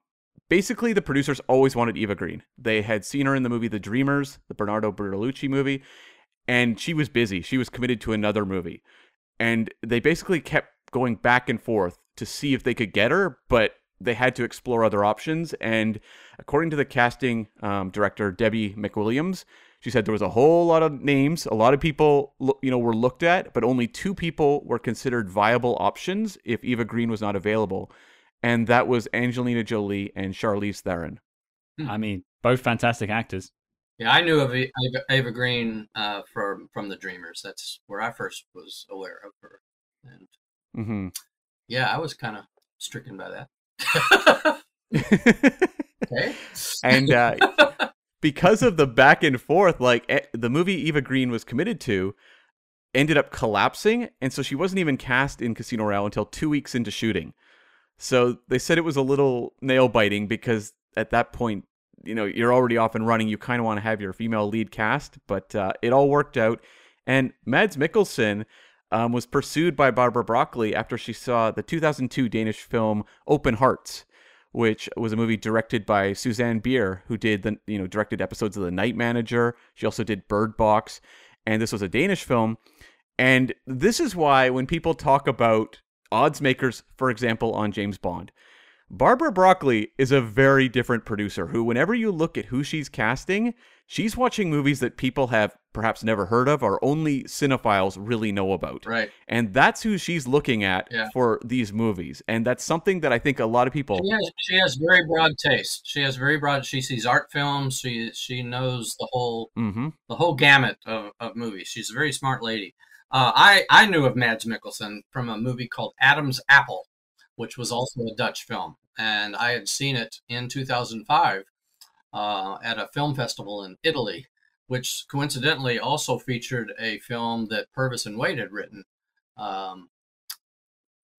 basically, the producers always wanted Eva Green. They had seen her in the movie The Dreamers, the Bernardo Bertolucci movie, and she was busy. She was committed to another movie. And they basically kept going back and forth to see if they could get her, but they had to explore other options. And according to the casting um, director, Debbie McWilliams, she said there was a whole lot of names, a lot of people, you know, were looked at, but only two people were considered viable options if Eva Green was not available, and that was Angelina Jolie and Charlize Theron. I mean, both fantastic actors. Yeah, I knew of Eva, Eva Green uh, from from the Dreamers. That's where I first was aware of her, and mm-hmm. yeah, I was kind of stricken by that. okay, and uh, because of the back and forth, like the movie Eva Green was committed to ended up collapsing, and so she wasn't even cast in Casino Royale until two weeks into shooting. So they said it was a little nail biting because at that point, you know, you're already off and running. You kind of want to have your female lead cast, but uh, it all worked out. And Mads Mikkelsen um, was pursued by Barbara Broccoli after she saw the 2002 Danish film Open Hearts which was a movie directed by Susanne Bier, who did the you know directed episodes of The Night Manager. She also did Bird Box, and this was a Danish film. And this is why when people talk about odds makers, for example, on James Bond, Barbara Broccoli is a very different producer who, whenever you look at who she's casting, she's watching movies that people have perhaps never heard of or only cinephiles really know about. Right. And that's who she's looking at yeah. for these movies. And that's something that I think a lot of people She has, she has very broad taste. She has very broad she sees art films, she she knows the whole mm-hmm. the whole gamut of, of movies. She's a very smart lady. Uh, I, I knew of Mads Mikkelsen from a movie called Adam's Apple, which was also a Dutch film. And I had seen it in 2005 uh, at a film festival in Italy which coincidentally also featured a film that Purvis and Wade had written. Um,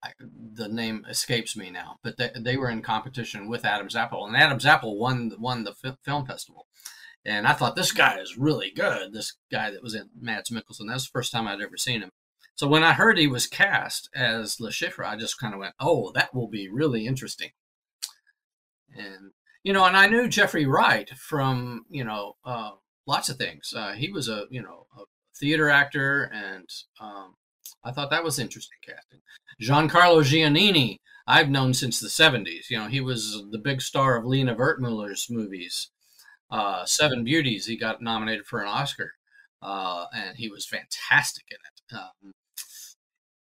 I, the name escapes me now, but they, they were in competition with Adam's Apple, and Adam's Apple won won the f- film festival. And I thought this guy is really good. This guy that was in Mads Mikkelsen. was the first time I'd ever seen him. So when I heard he was cast as Le Chiffre, I just kind of went, "Oh, that will be really interesting." And you know, and I knew Jeffrey Wright from you know uh, lots of things. Uh, he was a you know a theater actor, and um, I thought that was interesting casting. Giancarlo Giannini, I've known since the '70s. You know, he was the big star of Lina Wertmüller's movies. Uh, Seven Beauties, he got nominated for an Oscar, uh, and he was fantastic in it. Um,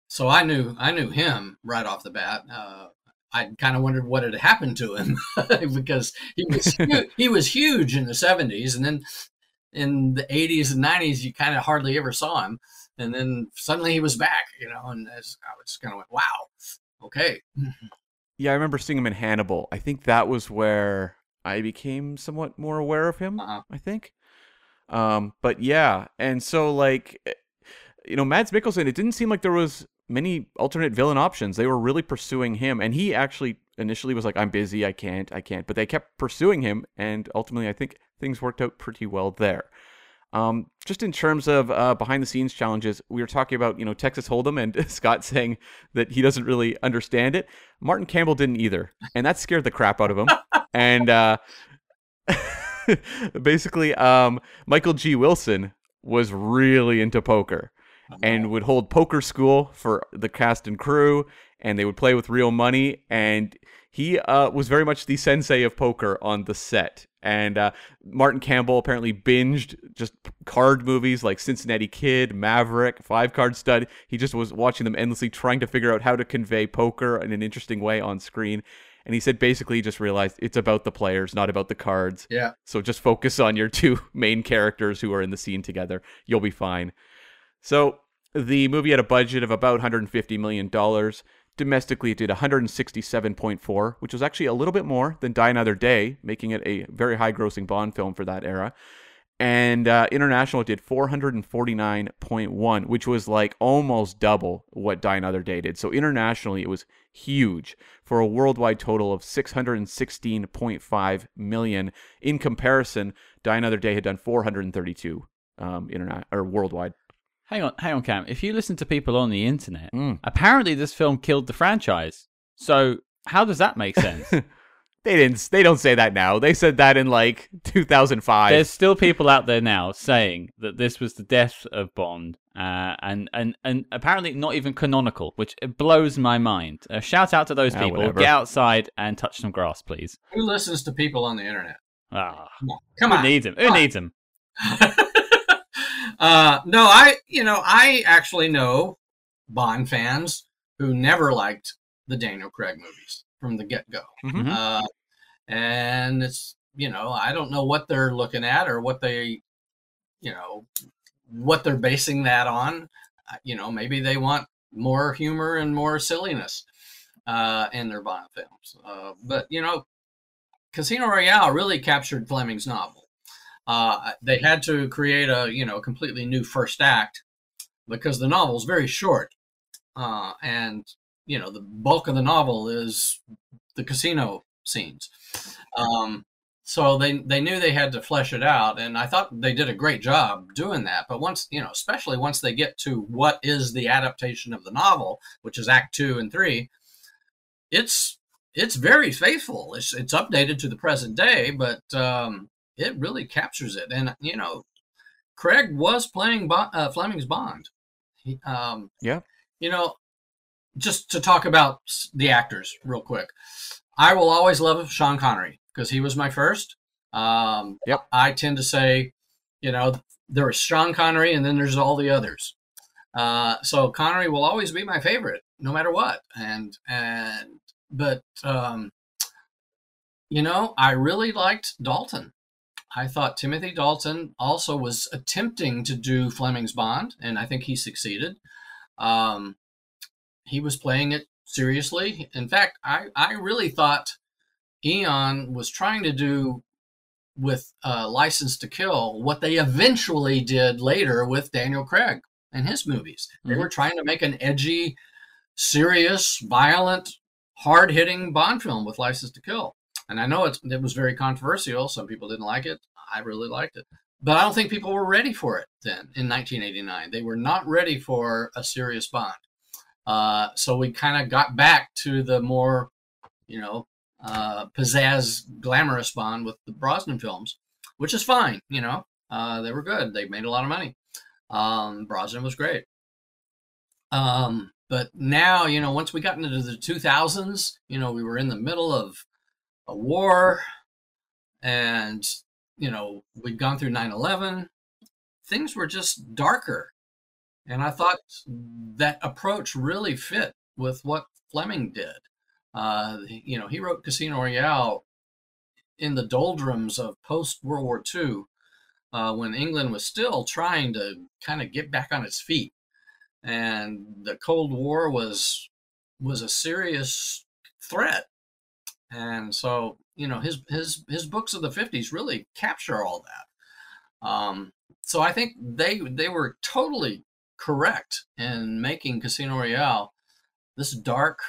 so I knew I knew him right off the bat. Uh, I kind of wondered what had happened to him because he was he was huge in the 70s and then in the 80s and 90s, you kind of hardly ever saw him. And then suddenly he was back, you know, and as I was kind of went, wow, okay. Yeah, I remember seeing him in Hannibal. I think that was where I became somewhat more aware of him, uh-huh. I think. Um, but yeah, and so like, eh, you know, Mads Mikkelsen, it didn't seem like there was many alternate villain options. They were really pursuing him, and he actually initially was like, "I'm busy, I can't, I can't," but they kept pursuing him, and ultimately, I think things worked out pretty well there. Um, just in terms of uh, behind the scenes challenges, we were talking about you know Texas Hold'em and Scott saying that he doesn't really understand it. Martin Campbell didn't either, and that scared the crap out of him. and uh, basically, um, Michael G. Wilson was really into poker and would hold poker school for the cast and crew, and they would play with real money. And he uh, was very much the sensei of poker on the set. And uh, Martin Campbell apparently binged just card movies like Cincinnati Kid, Maverick, Five Card Stud. He just was watching them endlessly, trying to figure out how to convey poker in an interesting way on screen. And he said basically he just realized it's about the players, not about the cards. Yeah. So just focus on your two main characters who are in the scene together. You'll be fine. So the movie had a budget of about 150 million dollars. Domestically, it did 167.4, which was actually a little bit more than Die Another Day, making it a very high-grossing Bond film for that era. And uh, international, it did 449.1, which was like almost double what Die Another Day did. So internationally, it was huge for a worldwide total of 616.5 million. In comparison, Die Another Day had done 432 um, internet or worldwide. Hang on, hang on, Cam. If you listen to people on the internet, Mm. apparently this film killed the franchise. So how does that make sense? They didn't. They don't say that now. They said that in like 2005. There's still people out there now saying that this was the death of Bond, uh, and and and apparently not even canonical, which it blows my mind. Uh, shout out to those Ah, people. whatever. Get outside and touch some grass, please. Who listens to people on the internet? Ah, Come on. Who needs him? Who needs him? uh, no, I, you know, I actually know Bond fans who never liked the Daniel Craig movies from the get go. Mhm. Uh, and it's, you know, I don't know what they're looking at or what they, you know, what they're basing that on. Uh, You know, maybe they want more humor and more silliness uh, in their Bond films. Uh, but, you know, Casino Royale really captured Fleming's novel. Uh, they had to create a you know completely new first act because the novel is very short, uh, and you know the bulk of the novel is the casino scenes. Um, so they they knew they had to flesh it out, and I thought they did a great job doing that. But once you know, especially once they get to what is the adaptation of the novel, which is Act Two and Three, it's it's very faithful. It's it's updated to the present day, but um, it really captures it. And you know, Craig was playing Bo- uh, Fleming's Bond. He, um, Yeah. You know, just to talk about the actors real quick, I will always love Sean Connery because he was my first. Um, Yep. I tend to say, you know, there is Sean Connery, and then there's all the others. Uh, so Connery will always be my favorite, no matter what. And and but um, you know, I really liked Dalton. I thought Timothy Dalton also was attempting to do Fleming's Bond, and I think he succeeded. Um, he was playing it seriously. In fact, I, I really thought Eon was trying to do with uh, License to Kill what they eventually did later with Daniel Craig and his movies. They Mhm. were trying to make an edgy, serious, violent, hard hitting Bond film with License to Kill. And I know it's, it was very controversial. Some people didn't like it. I really liked it. But I don't think people were ready for it then in 1989. They were not ready for a serious Bond. Uh, so we kind of got back to the more, you know, uh, pizzazz, glamorous Bond with the Brosnan films, which is fine. You know, uh, they were good. They made a lot of money. Um, Brosnan was great. Um, but now, you know, once we got into the 2000s, you know, we were in the middle of a war and, you know, we'd gone through 9 11. Things were just darker. And I thought that approach really fit with what Fleming did. Uh, you know, he wrote Casino Royale in the doldrums of post World War II uh, when England was still trying to kind of get back on its feet. And the Cold War was was a serious threat. And so, you know, his his his books of the 50s really capture all that. Um, so I think they they were totally correct in making Casino Royale this dark,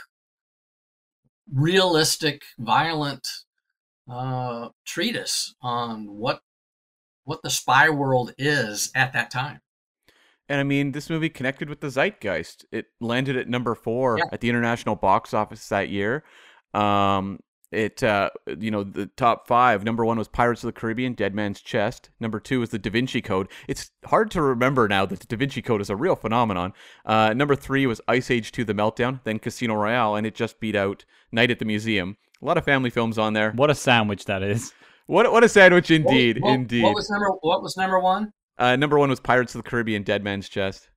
realistic, violent uh, treatise on what what the spy world is at that time. And I mean, this movie connected with the zeitgeist. It landed at number four Yeah. at the international box office that year. Um, it, uh, you know, the top five. Number one was Pirates of the Caribbean: Dead Man's Chest. Number two was The Da Vinci Code. It's hard to remember now that The Da Vinci Code is a real phenomenon. Uh, number three was Ice Age 2: The Meltdown. Then Casino Royale, and it just beat out Night at the Museum. A lot of family films on there. What a sandwich that is. What what a sandwich indeed, What- what- indeed. What was number What was number one? uh, number one was Pirates of the Caribbean: Dead Man's Chest.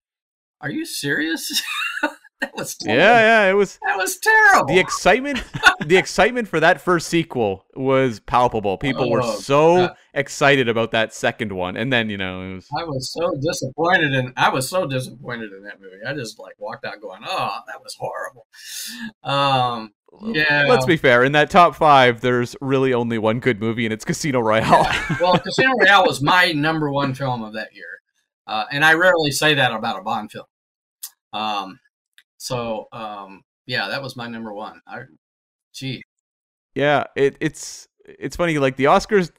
Are you serious? that was Yeah, terrible. yeah, yeah. it was. That was terrible. the excitement the excitement for that first sequel was palpable people were Oh, so God. excited about that second one and then you know it was I was so disappointed in I was so disappointed in that movie. I just like walked out going, "Oh, that was horrible." Um, yeah. let's be fair in that top five there's really only one good movie and it's casino royale well, Casino Royale was my number one film of that year, uh, and I rarely say that about a Bond film. Um, so um, yeah, that was my number one. I, gee, yeah it, it's it's funny like the oscars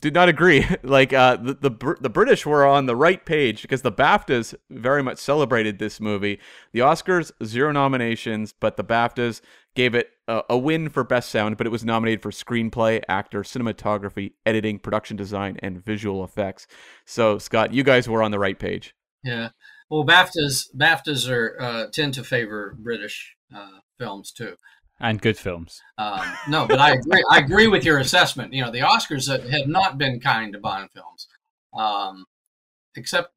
did not agree. Like uh the, the the british were on the right page because the baftas very much celebrated this movie. The oscars zero nominations but the baftas gave it a, a win for best sound but it was nominated for screenplay actor cinematography editing production design and visual effects. So scott you guys were on the right page. Yeah. Well, BAFTAs BAFTAs are uh, tend to favor British uh, films too. And good films. Um, no, but I agree. I agree with your assessment. You know, the Oscars have not been kind to Bond films, um, except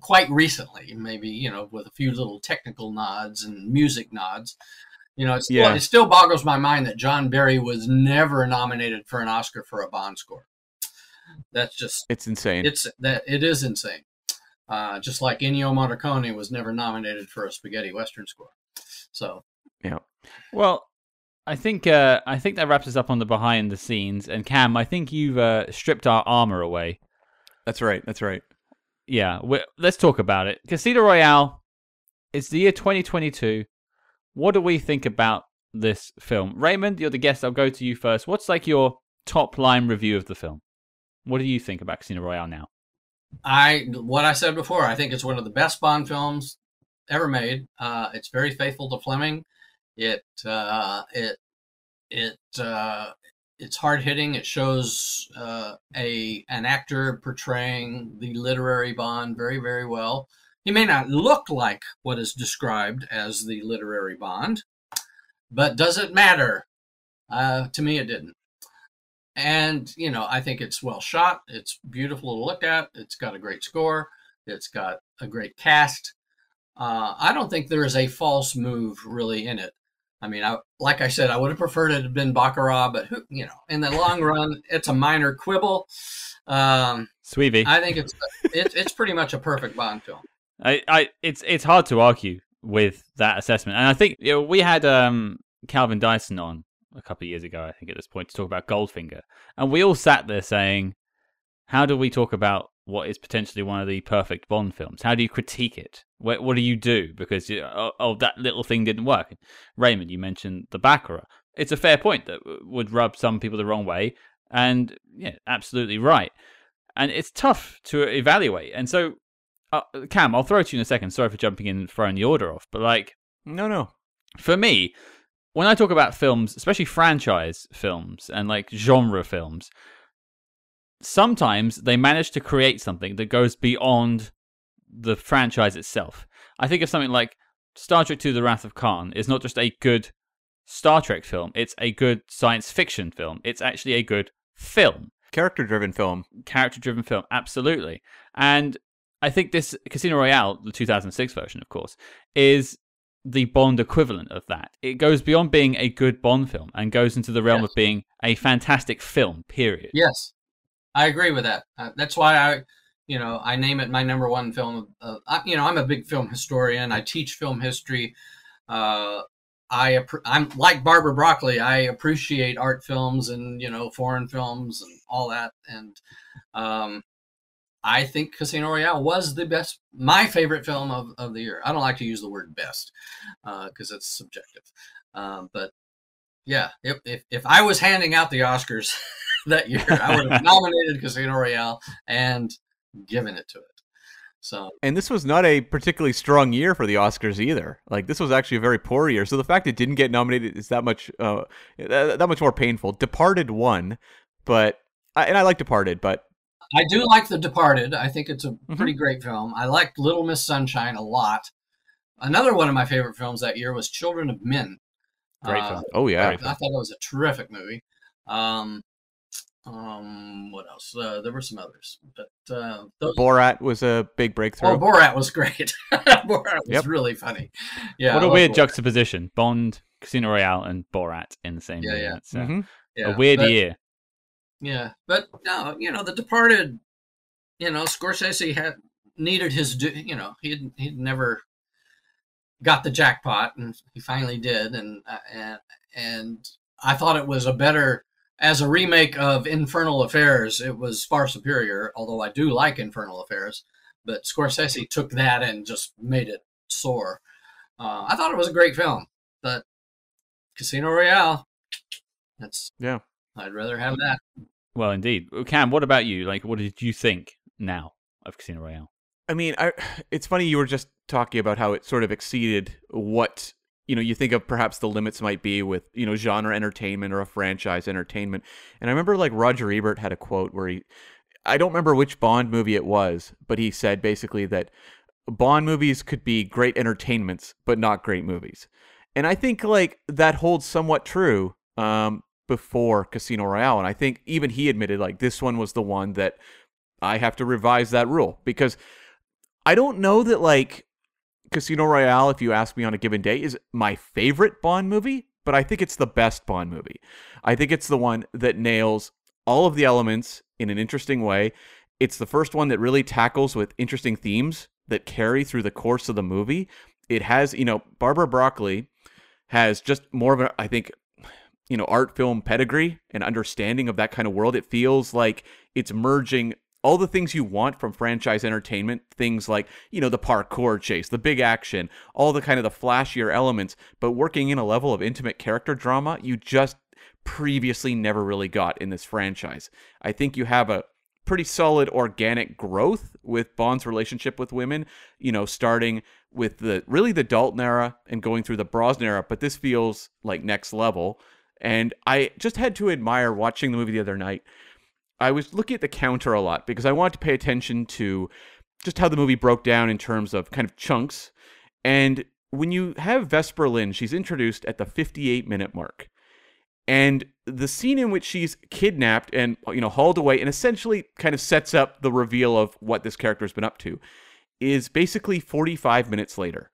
quite recently. Maybe you know, with a few little technical nods and music nods. You know, it's Yeah. it still boggles my mind that John Barry was never nominated for an Oscar for a Bond score. That's just it's insane it's that it is insane. Uh, just like Ennio Morricone was never nominated for a spaghetti western score. So yeah. Well, I think uh, I think that wraps us up on the behind the scenes. And Cam, I think you've uh, stripped our armor away. that's right that's right Yeah, let's talk about it. Casino Royale. It's the year 2022. What do we think about this film? Raymond, you're the guest. I'll go to you first. What's like your top line review of the film? What do you think about Casino Royale now? I what I said before. I think it's one of the best Bond films ever made. Uh, it's very faithful to Fleming. It uh, it it uh, it's hard hitting. It shows uh, a an actor portraying the literary Bond very very well. He may not look like what is described as the literary Bond, but does it matter? Uh, to me, it didn't and you know i think it's well shot it's beautiful to look at it's got a great score it's got a great cast. Uh, i don't think there is a false move really in it. I mean I, like i said i would have preferred it had been baccarat but who you know in the long run it's a minor quibble. Um, Sweevy. i think it's it, it's pretty much a perfect bond film. I, I, it's it's hard to argue with that assessment, and I think you know, we had um, Calvin Dyson on a couple of years ago, I think at this point, to talk about Goldfinger, and we all sat there saying, "How do we talk about what is potentially one of the perfect Bond films? How do you critique it? What, what do you do? Because you oh, oh, that little thing didn't work." Raymond, you mentioned the Baccarat. It's a fair point that would rub some people the wrong way, and yeah, absolutely right. And it's tough to evaluate, and so uh, Cam, I'll throw it to you in a second. Sorry for jumping in and throwing the order off, but like no no for me, when I talk about films, especially franchise films and like genre films, sometimes they manage to create something that goes beyond the franchise itself. I think of something like Star Trek II The Wrath of Khan is not just a good Star Trek film, it's a good science fiction film. It's actually a good film character driven film character driven film absolutely and i think this casino royale the 2006 version of course is the bond equivalent of that it goes beyond being a good bond film and goes into the realm Yes. of being a fantastic film period yes i agree with that uh, that's why i you know i name it my number one film uh, I, you know i'm a big film historian i teach film history uh, I I'm like Barbara Broccoli. I appreciate art films and you know foreign films and all that. And um, I think Casino Royale was the best, my favorite film of, of the year. I don't like to use the word best because it's subjective. Um, but yeah, if, if if I was handing out the Oscars, that year. I would have nominated Casino Royale and given it to it. So, and this was not a particularly strong year for the Oscars either. Like this was actually a very poor year. So the fact it didn't get nominated is that much uh, that, that much more painful. Departed won, but and I like Departed, but I do like The Departed. I think it's a mm-hmm. pretty great film. I liked Little Miss Sunshine a lot. Another one of my favorite films that year was Children of Men. Great uh, film. Oh yeah, I, I, thought it was a terrific movie. Um, um, what else? Uh, there were some others, but uh, those... Borat was a big breakthrough. Oh, Borat was great. Borat was yep. really funny. Yeah, what a weird Borat. juxtaposition: Bond, Casino Royale, and Borat in the same yeah, year. Yeah, It's, uh, mm-hmm. yeah. a weird but, year. Yeah, but no, you know, The Departed. You know, Scorsese had needed his. You know, he'd he'd never got the jackpot, and he finally did, and uh, and and I thought it was a better as a remake of Infernal Affairs. It was far superior, although I do like Infernal Affairs. But Scorsese took that and just made it soar. Uh, I thought it was a great film, but Casino Royale. That's yeah. I'd rather have that. Well, indeed. Cam, what about you? Like, what did you think now of Casino Royale? I mean, I, it's funny you were just talking about how it sort of exceeded what you know you think of perhaps the limits might be with you know genre entertainment or a franchise entertainment. And I remember like Roger Ebert had a quote where he, I don't remember which Bond movie it was, but he said basically that Bond movies could be great entertainments, but not great movies. And I think like that holds somewhat true um, before Casino Royale. And I think even he admitted like this one was the one that I have to revise that rule because I don't know that like Casino Royale, if you ask me on a given day, is my favorite Bond movie, but I think it's the best Bond movie. I think it's the one that nails all of the elements in an interesting way. It's the first one that really tackles with interesting themes that carry through the course of the movie. It has, you know, Barbara Broccoli has just more of a, I think, you know, art film pedigree and understanding of that kind of world. It feels like it's merging all the things you want from franchise entertainment, things like, you know, the parkour chase, the big action, all the kind of the flashier elements, but working in a level of intimate character drama you just previously never really got in this franchise. I think you have a pretty solid organic growth with Bond's relationship with women, you know, starting with the really the Dalton era and going through the Brosnan era, but this feels like next level. And I just had to admire watching the movie the other night. I was looking at the counter a lot because I wanted to pay attention to just how the movie broke down in terms of kind of chunks. And when you have Vesper Lynd, she's introduced at the 58 minute mark. And the scene in which she's kidnapped and you know hauled away and essentially kind of sets up the reveal of what this character has been up to is basically 45 minutes later.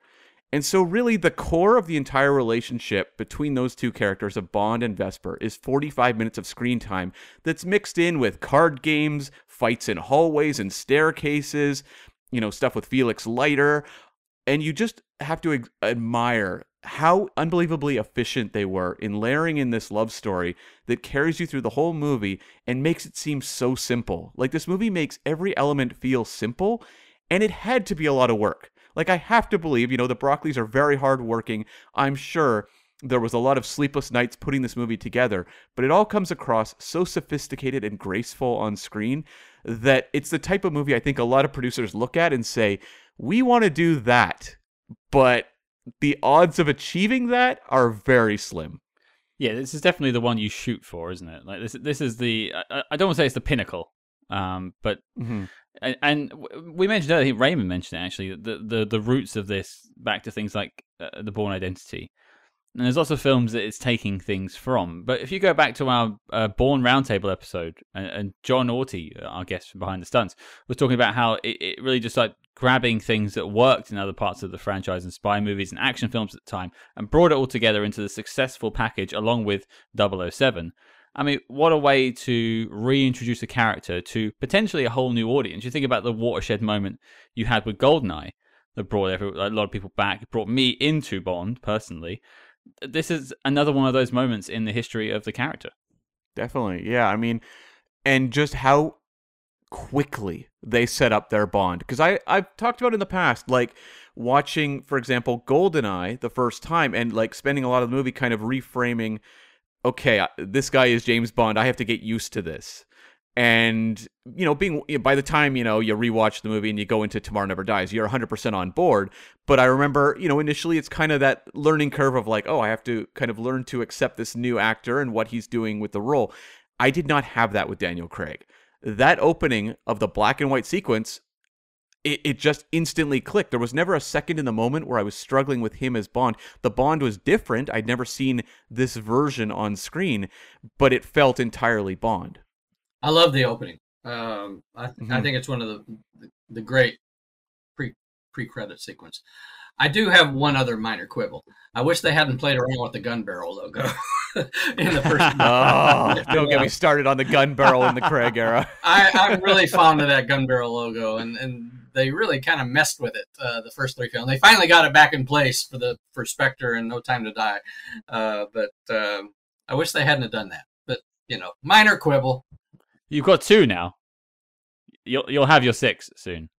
And so, really, the core of the entire relationship between those two characters of Bond and Vesper is 45 minutes of screen time that's mixed in with card games, fights in hallways and staircases, you know, stuff with Felix Leiter. And you just have to admire how unbelievably efficient they were in layering in this love story that carries you through the whole movie and makes it seem so simple. Like, this movie makes every element feel simple, and it had to be a lot of work like, I have to believe, you know, the Broccoli's are very hardworking. I'm sure there was a lot of sleepless nights putting this movie together, but it all comes across so sophisticated and graceful on screen that it's the type of movie I think a lot of producers look at and say, we want to do that, but the odds of achieving that are very slim. Yeah, this is definitely the one you shoot for, isn't it? Like this, this is the I, I don't want to say it's the pinnacle, um, but mm-hmm. And, and we mentioned earlier, Raymond mentioned it actually, the, the, the roots of this back to things like uh, the Bourne Identity. And there's lots of films that it's taking things from. But if you go back to our uh, Bourne Roundtable episode, and, and John Orty, our guest from Behind the Stunts, was talking about how it, it really just like grabbing things that worked in other parts of the franchise and spy movies and action films at the time and brought it all together into the successful package along with 007 I mean, what a way to reintroduce a character to potentially a whole new audience. You think about the watershed moment you had with Goldeneye that brought every, a lot of people back, brought me into Bond personally. This is another one of those moments in the history of the character. Definitely. Yeah. I mean, and just how quickly they set up their bond. Because I, I've talked about in the past, like watching, for example, Goldeneye the first time and like spending a lot of the movie kind of reframing okay, this guy is James Bond. I have to get used to this. And you know, being by the time you know you rewatch the movie and you go into Tomorrow Never Dies, you're 100% on board. But I remember, you know, initially it's kind of that learning curve of like, oh, I have to kind of learn to accept this new actor and what he's doing with the role. I did not have that with Daniel Craig. That opening of the black and white sequence, it, it just instantly clicked. There was never a second in the moment where I was struggling with him as Bond. The Bond was different. I'd never seen this version on screen, but it felt entirely Bond. I love the opening. Um, I, I Mhm. think it's one of the the, the great pre pre credit sequence. I do have one other minor quibble. I wish they hadn't played around with the gun barrel logo in the first. Oh, don't get me started on the gun barrel in the Craig era. I, I'm really fond of that gun barrel logo, and, and they really kind of messed with it uh, the first three films. They finally got it back in place for the for Spectre and No Time to Die, uh, but um, I wish they hadn't have done that. But you know, minor quibble. You've got two now. You'll you'll have your six soon.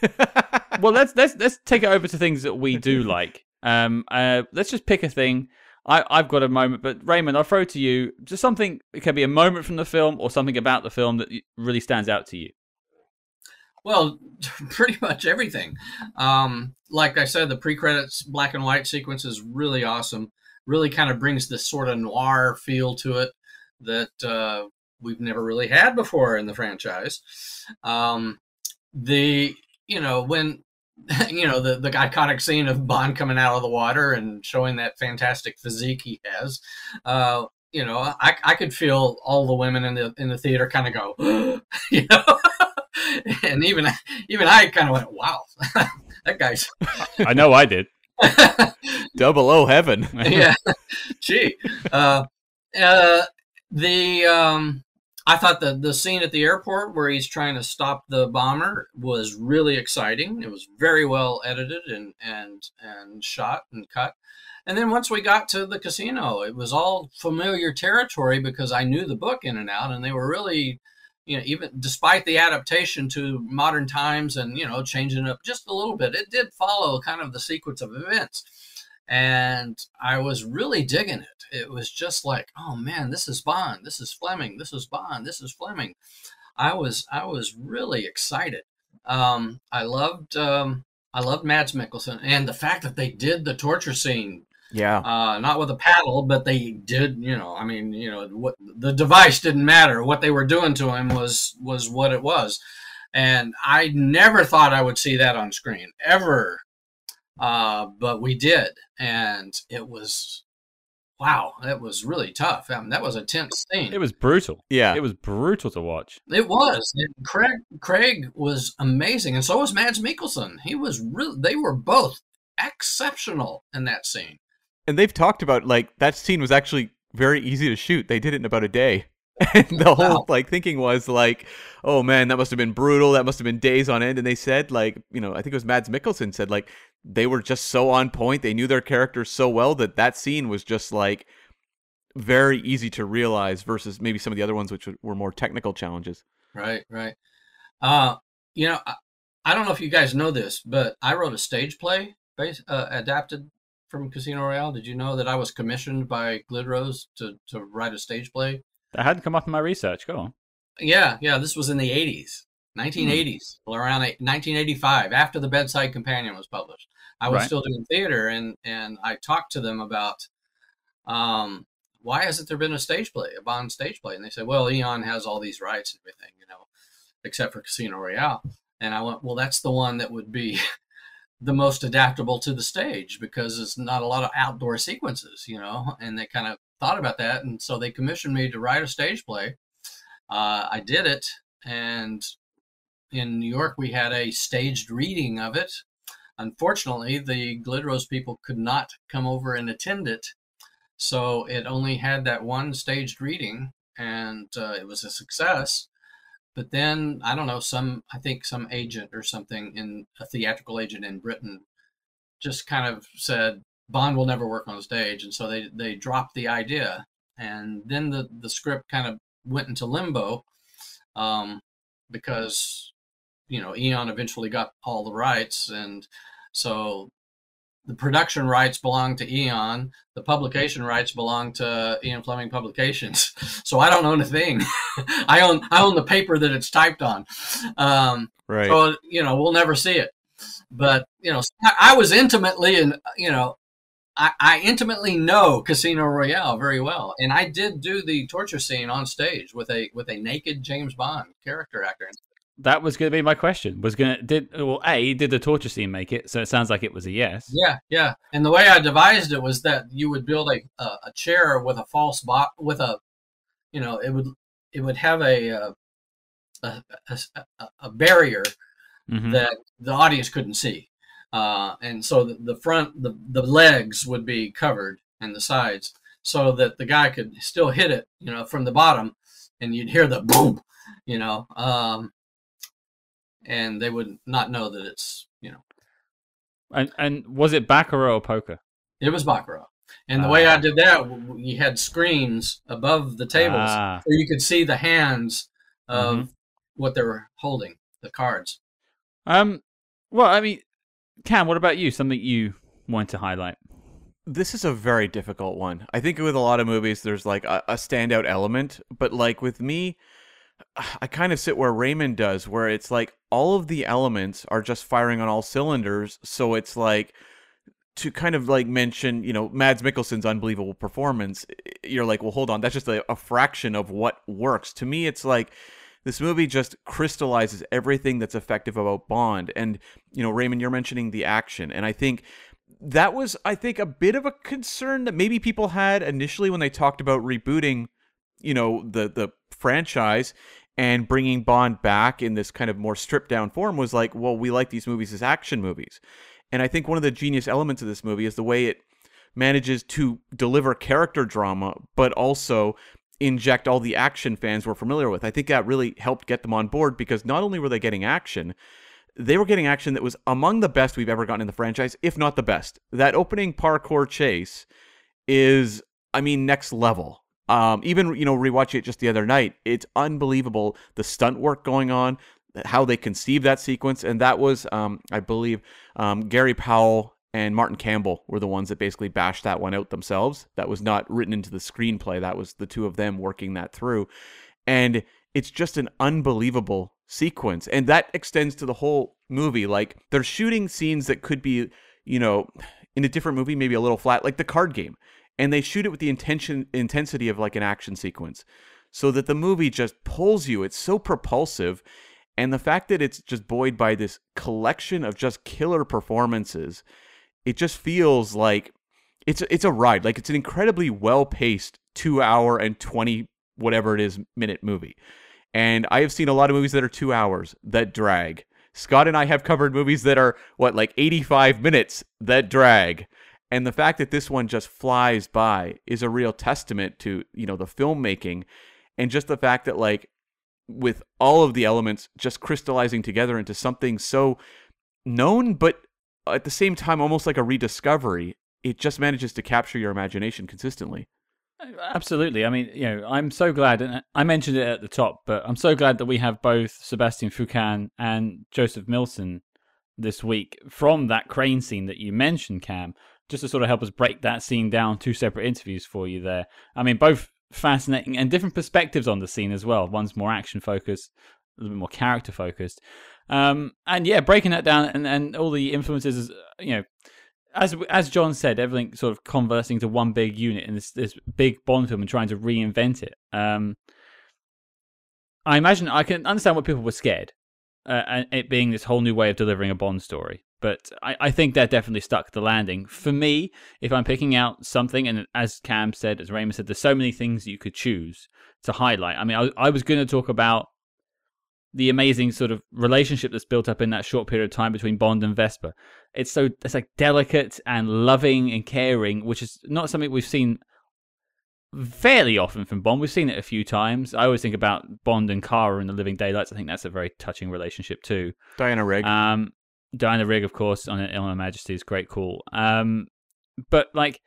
well, let's let's let's take it over to things that we do like. Um, uh, let's just pick a thing. I I've got a moment, but Raymond, I'll throw it to you. Just something. It can be a moment from the film or something about the film that really stands out to you. Well, pretty much everything. Um, like I said, the pre-credits black and white sequence is really awesome. Really kind of brings this sort of noir feel to it that uh, we've never really had before in the franchise. Um, the you know when you know the the iconic scene of Bond coming out of the water and showing that fantastic physique he has. Uh, you know, I, I could feel all the women in the in the theater kind of go, you know, and even even I kind of went, wow, that guy's I know I did. Double O heaven. yeah, gee, uh, uh, the um, I thought the the scene at the airport where he's trying to stop the bomber was really exciting. It was very well edited and and and shot and cut. And then once we got to the casino, it was all familiar territory because I knew the book in and out, and they were really, you know, even despite the adaptation to modern times and you know changing up just a little bit, it did follow kind of the sequence of events and I was really digging it. It was just like, oh man, this is Bond, this is Fleming, this is Bond, this is Fleming. I was I was really excited. Um, I loved um, I loved Mads Mikkelsen and the fact that they did the torture scene, Yeah. uh, not with a paddle, but they did. You know, I mean, you know, what the device didn't matter. What they were doing to him was was what it was. And I never thought I would see that on screen ever uh, but we did, and it was wow, that was really tough. I mean, that was a tense scene. It was brutal. Yeah. It was brutal to watch. It was. And Craig Craig was amazing, and so was Mads Mikkelsen. He was really. They were both exceptional in that scene. And they've talked about like that scene was actually very easy to shoot. They did it in about a day. And the whole Wow. like thinking was like, oh man, that must have been brutal. That must have been days on end. And they said like, you know, I think it was Mads Mikkelsen said like they were just so on point. They knew their characters so well that that scene was just like very easy to realize versus maybe some of the other ones which were more technical challenges. Right, right. Uh, you know, I, I don't know if you guys know this, but I wrote a stage play based, uh, adapted from Casino Royale. Did you know that I was commissioned by Glidrose to to write a stage play? That hadn't come up in my research. Go on. Yeah, yeah. This was in the '80s, 1980s, well, around 1985, after the Bedside Companion was published. I was Right. still doing theater, and and I talked to them about, um, why hasn't there been a stage play, a Bond stage play? And they said, well, Eon has all these rights and everything, you know, except for Casino Royale. And I went, well, that's the one that would be the most adaptable to the stage because it's not a lot of outdoor sequences, you know. And they kind of thought about that, and so they commissioned me to write a stage play. Uh, I did it, and in New York we had a staged reading of it. Unfortunately, the Glidrose people could not come over and attend it, so it only had that one staged reading, and uh, it was a success. But then I don't know, some I think some agent or something in a theatrical agent in Britain just kind of said Bond will never work on stage, and so they they dropped the idea, and then the the script kind of went into limbo um, because you know Eon eventually got all the rights, and so the production rights belong to Eon. The publication rights belong to Ian Fleming Publications. So I don't own a thing. I own I own the paper that it's typed on. Um, Right. so you know we'll never see it. But you know I, I was intimately and you know I, I intimately know Casino Royale very well, and I did do the torture scene on stage with a with a naked James Bond character actor. That was going to be my question. Was going to did well? A did the torture scene make it? So it sounds like it was a yes. Yeah, yeah. And the way I devised it was that you would build a a, a chair with a false box with a, you know, it would it would have a uh, a, a, a, a barrier Mhm. that the audience couldn't see, uh, and so the, the front the the legs would be covered and the sides so that the guy could still hit it, you know, from the bottom, and you'd hear the boom, you know, um, and they would not know that it's you know. And and was it baccarat or poker? It was Baccarat. And the way Ah. I did that, w- w- you had screens above the tables Ah. so you could see the hands of Mm-hmm. what they were holding, the cards. Um. Well, I mean, Cam, what about you? Something you want to highlight? this is a very difficult one. I think with a lot of movies, there's like a, a standout element, but like with me, I kind of sit where Raymond does, where it's like all of the elements are just firing on all cylinders. So it's like to kind of like mention, you know, Mads Mikkelsen's unbelievable performance. You're like, well, hold on, that's just a, a fraction of what works. To me, it's like this movie just crystallizes everything that's effective about Bond. And, you know, Raymond, you're mentioning the action. And I think that was, I think, a bit of a concern that maybe people had initially when they talked about rebooting, you know, the, the franchise and bringing Bond back in this kind of more stripped down form was like, well, we like these movies as action movies. And I think one of the genius elements of this movie is the way it manages to deliver character drama, but also inject all the action fans we're familiar with. I think that really helped get them on board because not only were they getting action, they were getting action that was among the best we've ever gotten in the franchise, if not the best. That opening parkour chase is, I mean, next level. Um, even you know, rewatching it just the other night, it's unbelievable the stunt work going on, how they conceived that sequence, and that was, um, I believe, um, Gary Powell and Martin Campbell were the ones that basically bashed that one out themselves. That was not written into the screenplay. That was the two of them working that through, and it's just an unbelievable sequence, and that extends to the whole movie. Like they're shooting scenes that could be, you know, in a different movie, maybe a little flat, like the card game, and they shoot it with the intention intensity of like an action sequence, so that the movie just pulls you. It's so propulsive. And the fact that it's just buoyed by this collection of just killer performances, it just feels like it's it's a ride. Like it's an incredibly well paced two hour and twenty whatever it is minute movie. And I have seen a lot of movies that are two hours that drag. Scott and I have covered movies that are what like eighty five minutes that drag. And the fact that this one just flies by is a real testament to you know the filmmaking, and just the fact that like with all of the elements just crystallizing together into something so known, but at the same time almost like a rediscovery. It just manages to capture your imagination consistently. Oh, Absolutely. I mean, you know, I'm so glad, and I mentioned it at the top, but I'm so glad that we have both Sébastien Foucan and Joseph Millson this week from that crane scene that you mentioned, Cam, just to sort of help us break that scene down. Two separate interviews for you there. I mean, both fascinating and different perspectives on the scene as well. One's more action focused, a little bit more character focused. Um, and yeah, breaking that down and, and all the influences, you know, as as John said, everything sort of conversing to one big unit in this this big Bond film and trying to reinvent it. Um, I imagine I can understand what people were scared, uh, and it being this whole new way of delivering a Bond story. But I, I think that definitely stuck the landing. For me, if I'm picking out something, and as Cam said, as Raymond said, there's so many things you could choose to highlight. I mean, I, I was going to talk about the amazing sort of relationship that's built up in that short period of time between Bond and Vesper. It's so it's like delicate and loving and caring, which is not something we've seen fairly often from Bond. We've seen it a few times. I always think about Bond and Kara in The Living Daylights. I think that's a very touching relationship too. Diana Rigg. Um, Diana Rigg, of course, on On Her Majesty's great call. Um, but like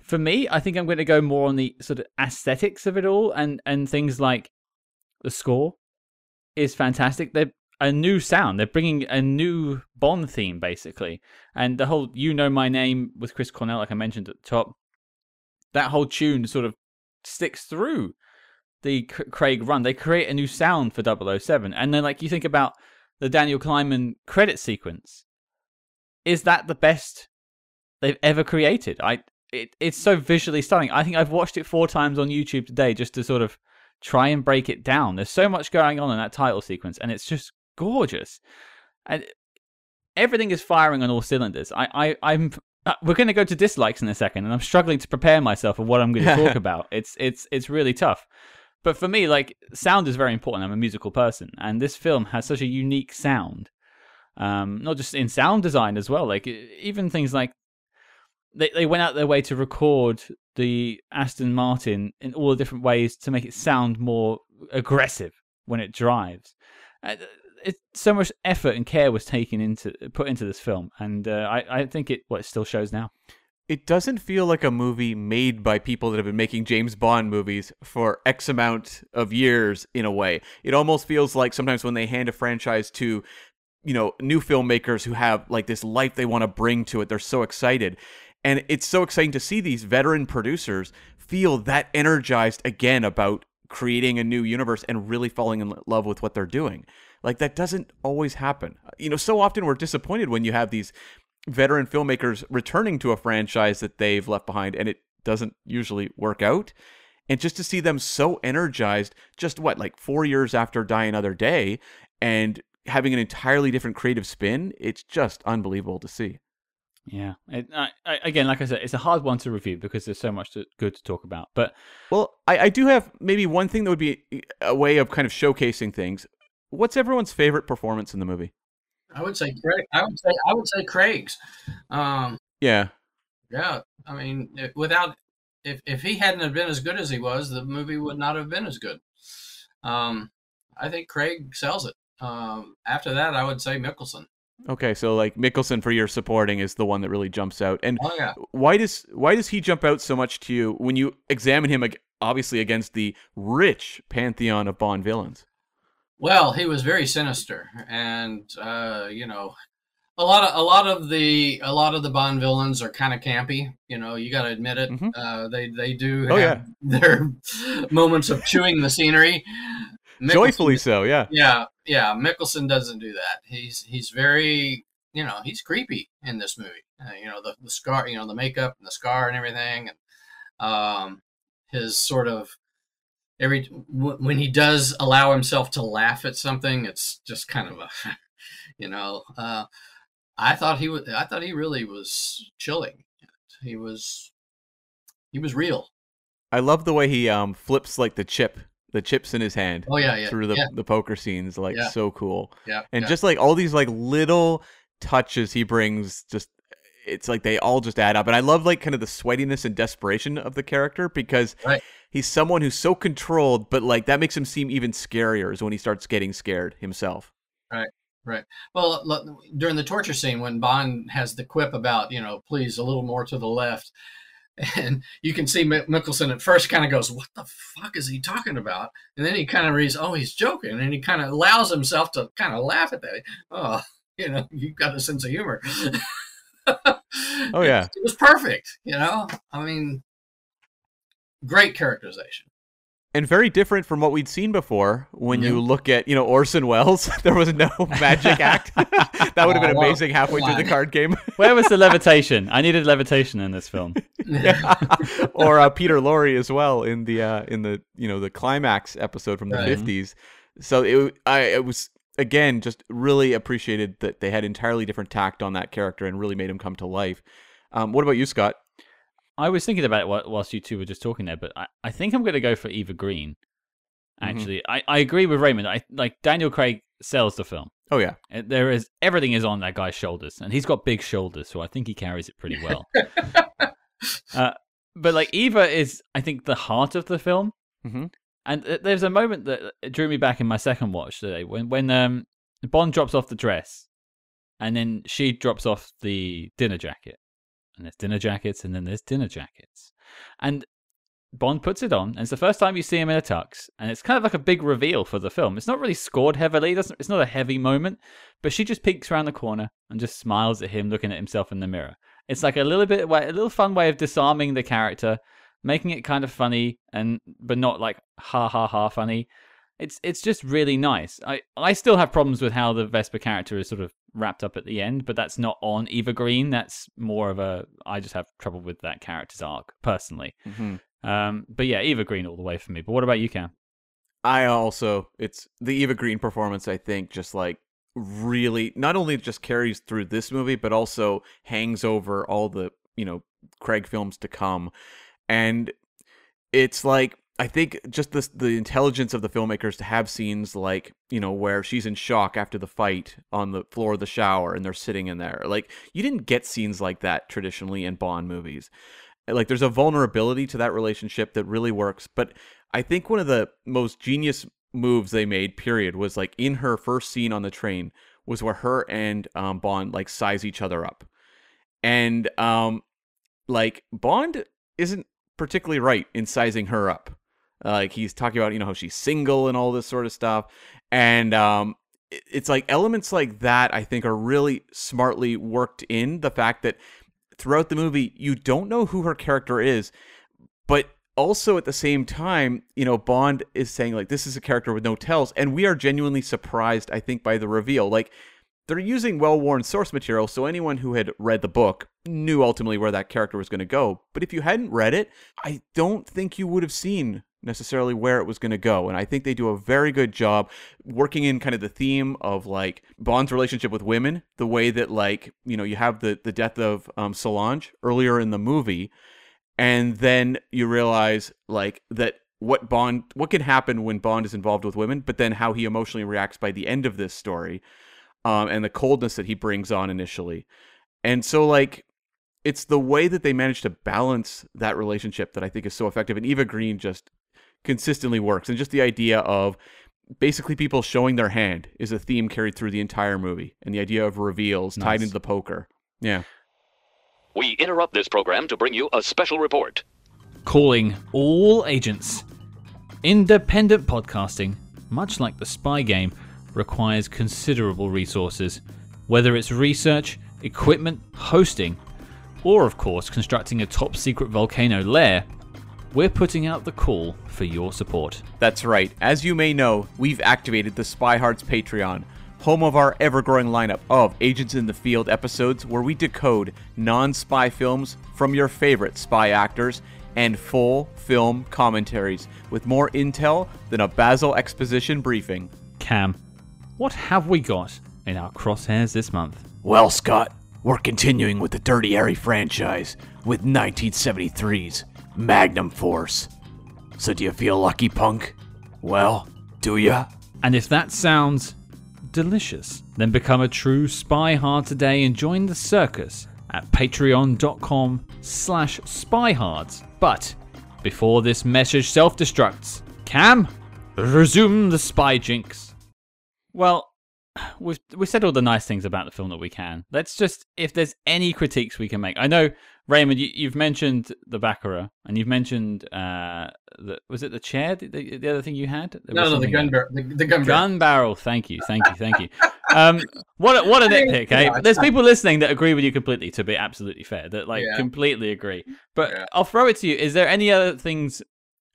for me, I think I'm going to go more on the sort of aesthetics of it all, and and things like the score is fantastic. They're a new sound. They're bringing a new Bond theme, basically. And the whole "You Know My Name" with Chris Cornell, like I mentioned at the top, that whole tune sort of sticks through the C- Craig run. They create a new sound for 007. And then, like, you think about the Daniel Kleinman credit sequence. Is that the best they've ever created? I it, it's so visually stunning. I think I've watched it four times on YouTube today just to sort of try and break it down. There's so much going on in that title sequence, and it's just gorgeous. And everything is firing on all cylinders. I, I, I'm. Uh, we're going to go to dislikes in a second, and I'm struggling to prepare myself for what I'm going to talk about. It's, it's, it's really tough. But for me, like sound is very important. I'm a musical person, and this film has such a unique sound. Um, not just in sound design as well. Like even things like they they went out their way to record the Aston Martin in all the different ways to make it sound more aggressive when it drives. Uh, it, so much effort and care was taken into put into this film, and uh, I I think it what it still shows now. It doesn't feel like a movie made by people that have been making James Bond movies for X amount of years in a way. It almost feels like sometimes when they hand a franchise to you know new filmmakers who have like this life they want to bring to it they're so excited and it's so exciting to see these veteran producers feel that energized again about creating a new universe and really falling in love with what they're doing. Like that doesn't always happen. You know, so often we're disappointed when you have these veteran filmmakers returning to a franchise that they've left behind and it doesn't usually work out. And just to see them so energized, just what, like four years after Die Another Day, and having an entirely different creative spin, it's just unbelievable to see. Yeah. It, I, I, again, like I said, it's a hard one to review because there's so much to, good to talk about. But well, I, I do have maybe one thing that would be a way of kind of showcasing things. What's everyone's favorite performance in the movie? I would say Craig. I would say I would say Craig's. Um, yeah. Yeah. I mean, without if if he hadn't have been as good as he was, the movie would not have been as good. Um, I think Craig sells it. Um, after that, I would say Mikkelsen. Okay, so like Mikkelsen for your supporting is the one that really jumps out. And oh, yeah. why does why does he jump out so much to you when you examine him obviously against the rich pantheon of Bond villains? Well, he was very sinister, and uh, you know, a lot of a lot of the a lot of the Bond villains are kind of campy. You know, you got to admit it. Mm-hmm. Uh, they they do oh, have yeah. their moments of chewing the scenery. Joyfully so, yeah. Yeah, yeah. Mikkelsen doesn't do that. He's he's very, you know, he's creepy in this movie. Uh, you know, the the scar, you know, the makeup and the scar and everything, and um, his sort of every when he does allow himself to laugh at something, it's just kind of a, you know, uh, I thought he was. I thought he really was chilling. He was, he was real. I love the way he um flips like the chip the chips in his hand. Oh yeah, yeah. Through the yeah. the poker scenes, like yeah. so cool. Yeah. And just like all these like little touches he brings, just it's like they all just add up. And I love like kind of the sweatiness and desperation of the character because right. He's someone who's so controlled, but like that makes him seem even scarier is when he starts getting scared himself. Right. Right. Well, look, during the torture scene, when Bond has the quip about, you know, please a little more to the left, and you can see Mikkelsen at first kind of goes, "What the fuck is he talking about?" And then he kind of reads, "Oh, he's joking," and he kind of allows himself to kind of laugh at that. Oh, you know, you've got a sense of humor. oh yeah, it, it was perfect. You know, I mean, great characterization and very different from what we'd seen before. When you look at, you know, Orson Welles, there was no magic act. that would have been amazing halfway through the card game. Where was the levitation? I needed levitation in this film. yeah. Or uh, Peter Lorre as well in the uh, in the you know the climax episode from the right. 50s. So it I it was again just really appreciated that they had entirely different tact on that character and really made him come to life. Um, what about you, Scott? I was thinking about it whilst you two were just talking there, but I, I think I'm going to go for Eva Green. Mm-hmm. Actually, mm-hmm. I, I agree with Raymond. I like Daniel Craig sells the film. Oh yeah, there is everything is on that guy's shoulders, and he's got big shoulders, so I think he carries it pretty well. uh, but like Eva is, I think, the heart of the film. Mm-hmm. And there's a moment that drew me back in my second watch today when when um, Bond drops off the dress, and then she drops off the dinner jacket, and there's dinner jackets, and then there's dinner jackets. And Bond puts it on, and it's the first time you see him in a tux, and it's kind of like a big reveal for the film. It's not really scored heavily, doesn't it's not a heavy moment, but she just peeks around the corner and just smiles at him looking at himself in the mirror. It's like a little bit a little fun way of disarming the character, making it kind of funny and but not like ha ha ha funny. It's it's just really nice. I I still have problems with how the Vesper character is sort of wrapped up at the end, but that's not on Eva Green. That's more of a I just have trouble with that character's arc personally. Mm-hmm. Um, but yeah, Eva Green all the way for me. But what about you, Cam? I also it's the Eva Green performance. I think just like really not only just carries through this movie, but also hangs over all the you know Craig films to come, and it's like I think just the the intelligence of the filmmakers to have scenes like you know where she's in shock after the fight on the floor of the shower and they're sitting in there. Like you didn't get scenes like that traditionally in Bond movies. Like there's a vulnerability to that relationship that really works. But I think one of the most genius moves they made, period, was like in her first scene on the train was where her and um, Bond like size each other up, and um, like Bond isn't particularly right in sizing her up uh, like he's talking about, you know, how she's single and all this sort of stuff. And um, it's like elements like that, I think, are really smartly worked in. The fact that throughout the movie, you don't know who her character is, but also at the same time, you know, Bond is saying, like, this is a character with no tells. And we are genuinely surprised, I think, by the reveal. Like, they're using well worn source material, so anyone who had read the book knew ultimately where that character was going to go. But if you hadn't read it, I don't think you would have seen necessarily where it was going to go. And I think they do a very good job working in kind of the theme of like Bond's relationship with women, the way that like, you know, you have the, the death of um, Solange earlier in the movie. And then you realize like that what Bond, what can happen when Bond is involved with women, but then how he emotionally reacts by the end of this story um, and the coldness that he brings on initially. And so like, it's the way that they manage to balance that relationship that I think is so effective. And Eva Green just consistently works. And just the idea of basically people showing their hand is a theme carried through the entire movie. And the idea of reveals nice. tied into the poker. Yeah. We interrupt this program to bring you a special report. Calling all agents. Independent podcasting, much like the spy game, requires considerable resources, whether it's research, equipment, hosting, or of course constructing a top secret volcano lair we're putting out the call for your support. That's right. As you may know, we've activated the Spy Hards Patreon, home of our ever growing lineup of Agents in the Field episodes where we decode non spy films from your favorite spy actors and full film commentaries with more intel than a Basil exposition briefing. Cam, what have we got in our crosshairs this month? Well, Scott, we're continuing with the Dirty Harry franchise with 1973's Magnum Force. So do you feel lucky, punk? Well, do ya? And if that sounds delicious, then become a true spy hard today and join the circus at patreon.com slash spyhards. But before this message self-destructs, Cam, resume the spy jinx. Well, we've we said all the nice things about the film that we can. Let's just if there's any critiques we can make. I know Raymond, you, have mentioned the Baccarat, and you've mentioned uh, the, was it the chair? The, the, the other thing you had? There no, no, the gun barrel. The, the, gun, gun barrel. Thank you, thank you, thank you. Um, what a, what a nitpick, eh? There's people listening that agree with you completely. To be absolutely fair, that like yeah. completely agree. But yeah. I'll throw it to you. Is there any other things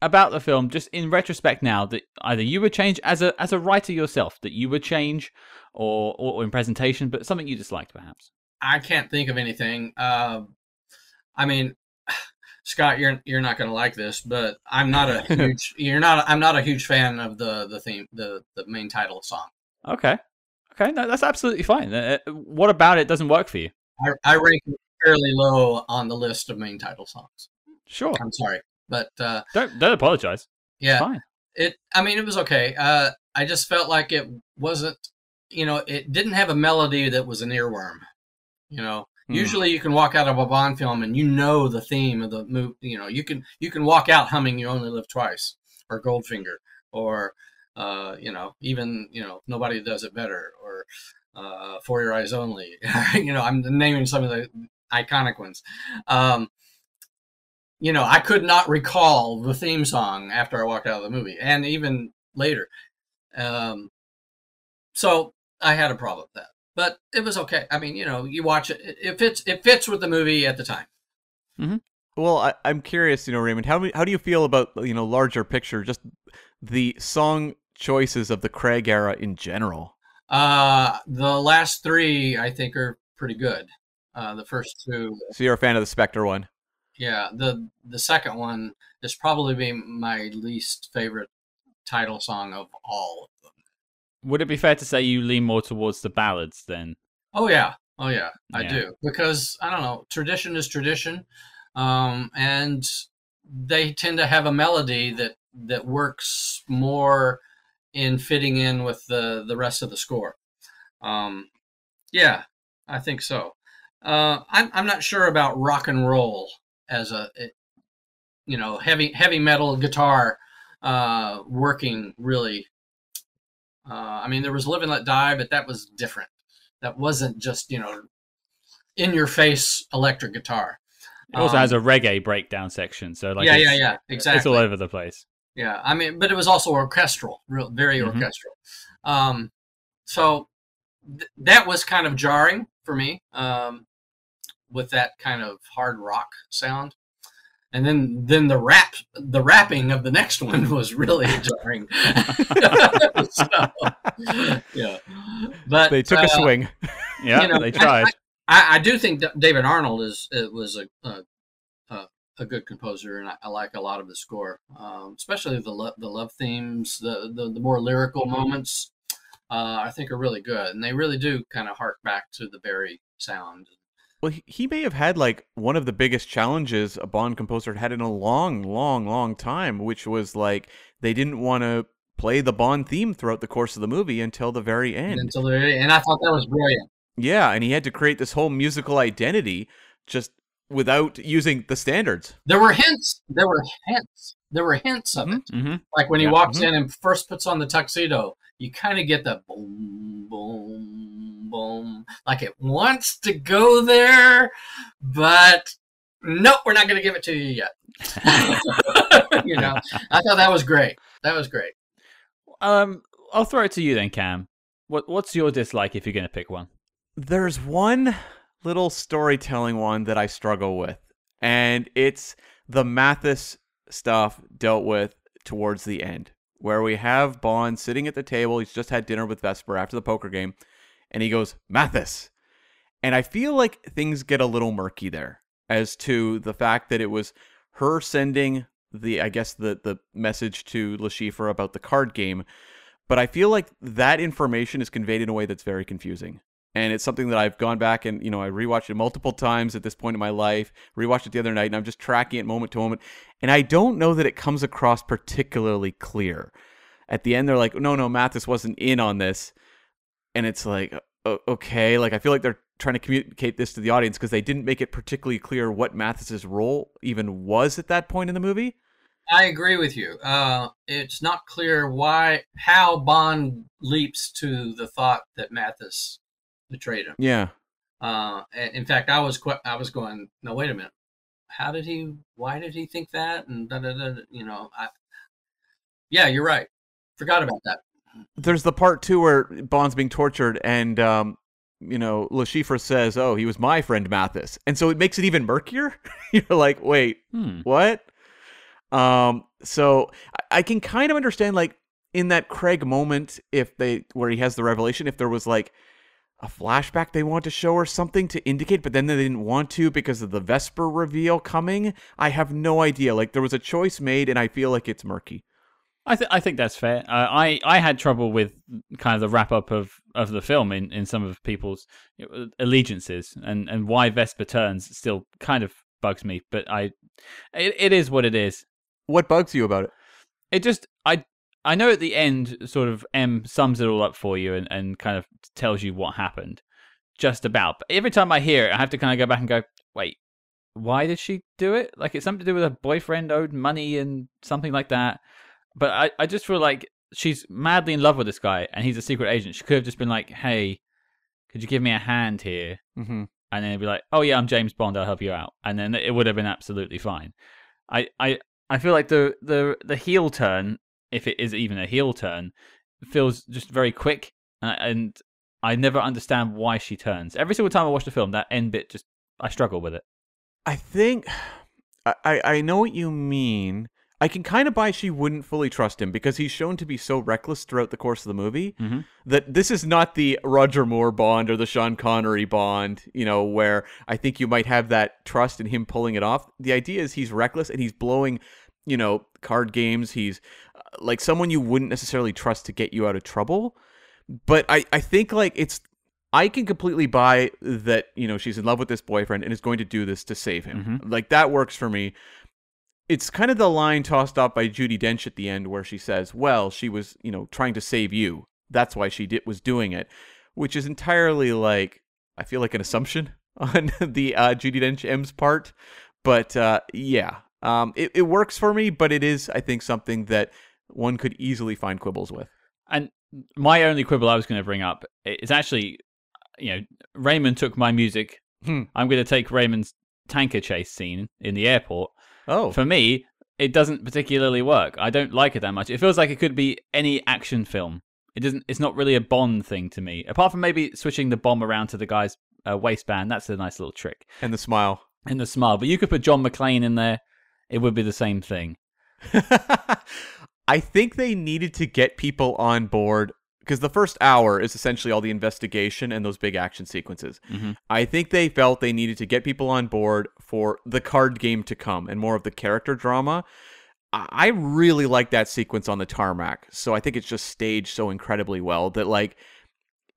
about the film, just in retrospect now, that either you would change as a as a writer yourself, that you would change, or or, or in presentation, but something you disliked, perhaps? I can't think of anything. Uh, I mean, Scott, you're you're not going to like this, but I'm not a huge you're not I'm not a huge fan of the the theme the the main title song. Okay, okay, no, that's absolutely fine. Uh, uh, what about it doesn't work for you? I, I rank fairly low on the list of main title songs. Sure, I'm sorry, but uh, don't don't apologize. Yeah, fine. It I mean it was okay. Uh, I just felt like it wasn't you know it didn't have a melody that was an earworm. You know, Mm. Usually, you can walk out of a Bond film and you know the theme of the movie. You know, you can you can walk out humming "You Only Live Twice" or Goldfinger or uh, you know even you know nobody does it better or uh, For Your Eyes Only. you know, I'm naming some of the iconic ones. Um, you know, I could not recall the theme song after I walked out of the movie, and even later. Um, so I had a problem with that, but it was okay. I mean, you know, you watch it; it it fits. It fits with the movie at the time. Well, I, I'm curious, you know, Raymond, how how do you feel about you know larger picture, just the song choices of the Craig era in general? Uh, the last three I think are pretty good. Uh, the first two, So you're a fan of the Spectre one? yeah. The the second one is probably my least favorite title song of all. Would it be fair to say you lean more towards the ballads then? Oh yeah, oh yeah, I do because I don't know. Tradition is tradition, um, and they tend to have a melody that that works more in fitting in with the the rest of the score. Um, yeah, I think so. Uh, I'm I'm not sure about rock and roll as a it- you know heavy heavy metal guitar uh, working really. Uh, I mean, there was "Live and Let Die," but that was different. That wasn't just you know in your face electric guitar. It also Um, has a reggae breakdown section, so like yeah, yeah, yeah, exactly. it's all over the place. Yeah, I mean, but it was also orchestral, real, very Mhm. orchestral. Um, so th- that was kind of jarring for me um, with that kind of hard rock sound. And then, then the rap, the rapping of the next one was really jarring. So, yeah, but They took uh, a swing. Yeah, You know, they I- tried. I, I do think that David Arnold is it was a a, a a good composer, and I, I like a lot of the score, um, especially the lo- the love themes, the the, the more lyrical moments. Uh, I think are really good, and they really do kind of hark back to the Barry sound. Well, he, may have had like one of the biggest challenges a Bond composer had in a long, long, long time, which was like they didn't want to play the Bond theme throughout the course of the movie until the very end. Until the very, and I thought that was brilliant. Yeah, and he had to create this whole musical identity just without using the standards. There were hints. There were hints. There were hints of it. hmm Like when he Yeah. walks Mhm. in and first puts on the tuxedo, you kind of get the boom, boom, boom. Like it wants to go there, but nope, we're not going to give it to you yet. you know, I thought that was great. That was great. Um, I'll throw it to you then, Cam. What What's your dislike if you're going to pick one? There's one little storytelling one that I struggle with, and it's the Mathis stuff dealt with towards the end, where we have Bond sitting at the table. He's just had dinner with Vesper after the poker game, and he goes, Mathis. And I feel like things get a little murky there as to the fact that it was her sending the, I guess, the, the message to Le Chiffre about the card game. But I feel like that information is conveyed in a way that's very confusing and it's something that I've gone back and you know I rewatched it multiple times at this point in my life. Rewatched it the other night, and I'm just tracking it moment to moment, and I don't know that it comes across particularly clear. At the end, they're like, "No, no, Mathis wasn't in on this," and it's like, okay, like I feel like they're trying to communicate this to the audience because they didn't make it particularly clear what Mathis's role even was at that point in the movie. I agree with you. Uh, it's not clear why, how Bond leaps to the thought that Mathis betrayed him. Yeah, Uh, in fact, I was que- I was going, no, wait a minute. How did he? Why did he think that? And da da. da, You know, I. Yeah, you're right. Forgot about that. There's the part too where Bond's being tortured and um you know Le Chiffre says, "Oh, he was my friend Mathis," and so it makes it even murkier. You're like, "Wait, Hmm. what?" Um, so I, I can kind of understand like in that Craig moment if they where he has the revelation, if there was like a flashback they want to show or something to indicate, but then they didn't want to because of the Vesper reveal coming. I have no idea. Like there was a choice made, and I feel like it's murky. I think I think that's fair. Uh, I I had trouble with kind of the wrap up of, of the film in, in some of people's allegiances and, and why Vesper turns still kind of bugs me. But I, it, it is what it is. What bugs you about it? It just I I know at the end sort of M sums it all up for you and, and kind of tells you what happened, just about. But every time I hear it, I have to kind of go back and go, wait, why did she do it? Like it's something to do with her boyfriend owed money and something like that. But I, I just feel like she's madly in love with this guy and he's a secret agent. She could have just been like, hey, could you give me a hand here? Mm-hmm. And then it'd be like, oh yeah, I'm James Bond, I'll help you out. And then it would have been absolutely fine. I, I, I feel like the, the, the heel turn, if it is even a heel turn, feels just very quick, uh, and I never understand why she turns. Every single time I watch the film, that end bit just I struggle with it. I think I I know what you mean. I can kind of buy she wouldn't fully trust him because he's shown to be so reckless throughout the course of the movie Mhm. that this is not the Roger Moore Bond or the Sean Connery Bond, you know, where I think you might have that trust in him pulling it off. The idea is he's reckless and he's blowing, you know, card games. He's uh, like someone you wouldn't necessarily trust to get you out of trouble. But I, I think like it's I can completely buy that, you know, she's in love with this boyfriend and is going to do this to save him. Like that works for me. It's kind of the line tossed off by Judi Dench at the end where she says, "Well, she was, you know, trying to save you. That's why she did was doing it," which is entirely like I feel like an assumption on the uh, Judi Dench M's part. But uh, yeah, um, it, it works for me. But it is, I think, something that one could easily find quibbles with. And my only quibble I was going to bring up is actually, you know, Raymond took my music. Hmm. I'm going to take Raymond's tanker chase scene in the airport. Oh, For me, it doesn't particularly work. I don't like it that much. It feels like it could be any action film. It doesn't. It's not really a Bond thing to me. Apart from maybe switching the bomb around to the guy's uh, waistband. That's a nice little trick. and the smile. And the smile. But you could put John McClane in there. It would be the same thing. I think they needed to get people on board because the first hour is essentially all the investigation and those big action sequences. Mhm. I think they felt they needed to get people on board for the card game to come and more of the character drama. I I really like that sequence on the tarmac, so I think it's just staged so incredibly well that like.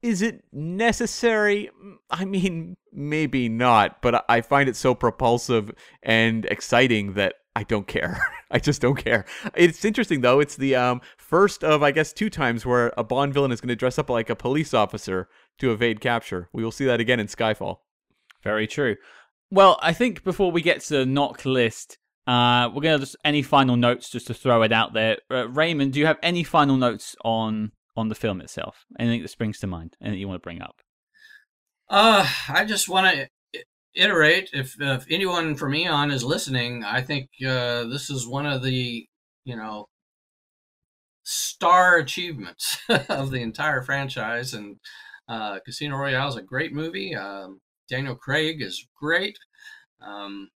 Is it necessary? I mean, maybe not, but I find it so propulsive and exciting that I don't care. I just don't care. It's interesting though. It's the um, first of I guess two times where a Bond villain is going to dress up like a police officer to evade capture. We will see that again in Skyfall. Very true. Well, I think before we get to the NOC list, uh, we're gonna just any final notes just to throw it out there. Uh, Raymond, do you have any final notes on on the film itself? Anything that springs to mind? Anything you want to bring up? Uh, I just want to iterate. If if anyone from Eon is listening, I think uh, this is one of the you know star achievements of the entire franchise. And uh, Casino Royale is a great movie. Um, Daniel Craig is great. Um,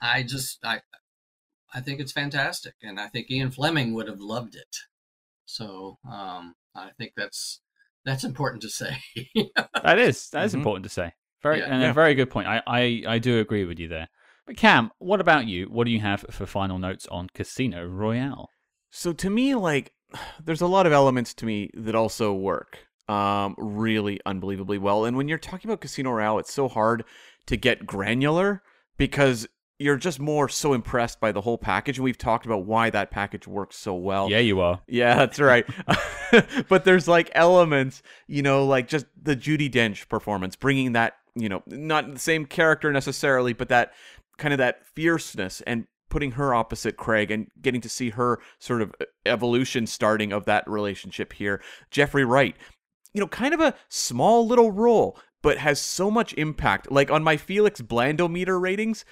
I just I I think it's fantastic, and I think Ian Fleming would have loved it. So um, I think that's that's important to say. That is that is Mhm. important to say. Very Yeah. and Yeah. a very good point. I, I I do agree with you there. But Cam, what about you? What do you have for final notes on Casino Royale? So to me, like, there's a lot of elements to me that also work um, really unbelievably well. And when you're talking about Casino Royale, it's so hard to get granular because you're just more so impressed by the whole package. And we've talked about why that package works so well. Yeah, you are. Yeah, that's right. but there's like elements, you know, like just the Judi Dench performance, bringing that, you know, not the same character necessarily, but that kind of that fierceness and putting her opposite Craig and getting to see her sort of uh, evolution starting of that relationship here. Jeffrey Wright, you know, kind of a small little role, but has so much impact. Like on my Felix Blando meter ratings,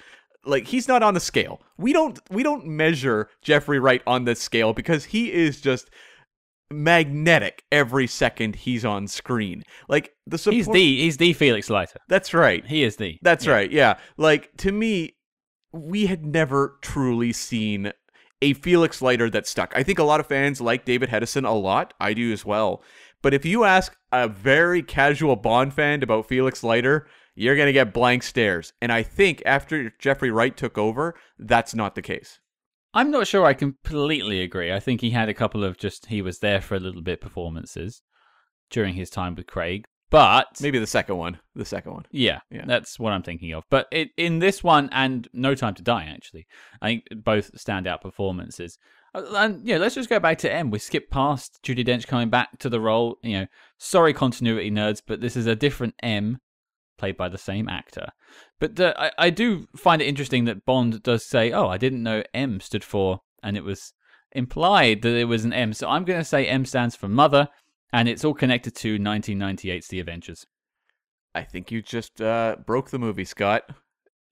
like he's not on the scale. We don't we don't measure Jeffrey Wright on this scale because he is just magnetic every second he's on screen. Like the support He's the he's the Felix Leiter. That's right. He is the. That's Yeah. right. Yeah. Like to me, we had never truly seen a Felix Leiter that stuck. I think a lot of fans like David Hedison a lot. I do as well. But if you ask a very casual Bond fan about Felix Leiter, you're going to get blank stares. And I think after Jeffrey Wright took over, that's not the case. I'm not sure I completely agree. I think he had a couple of just he was there for a little bit performances during his time with Craig. But Maybe the second one. The second one. Yeah, Yeah. that's what I'm thinking of. But it, in this one and No Time to Die, actually, I think both standout performances. Uh, And yeah, let's just go back to M. We skipped past Judi Dench coming back to the role. You know, sorry, continuity nerds, but this is a different M, played by the same actor. But uh, I, I do find it interesting that Bond does say, "Oh, I didn't know M stood for," and it was implied that it was an M. So I'm going to say M stands for mother, and it's all connected to 1998's The Avengers. I think you just uh, broke the movie, Scott.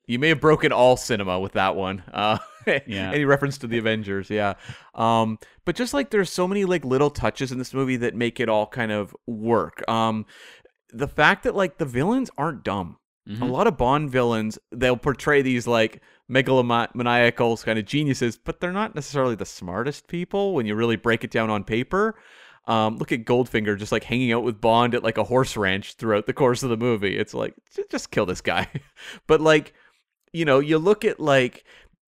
You may have broken all cinema with that one. Uh, Yeah. Any reference to the Avengers, yeah. Um, but just like there's so many like little touches in this movie that make it all kind of work. Um, the fact that like the villains aren't dumb. A Mhm. lot of Bond villains, they'll portray these like megalomaniacal kind of geniuses, but they're not necessarily the smartest people when you really break it down on paper. Um, look at Goldfinger just like hanging out with Bond at like a horse ranch throughout the course of the movie. It's like, just kill this guy. but like, you know, you look at like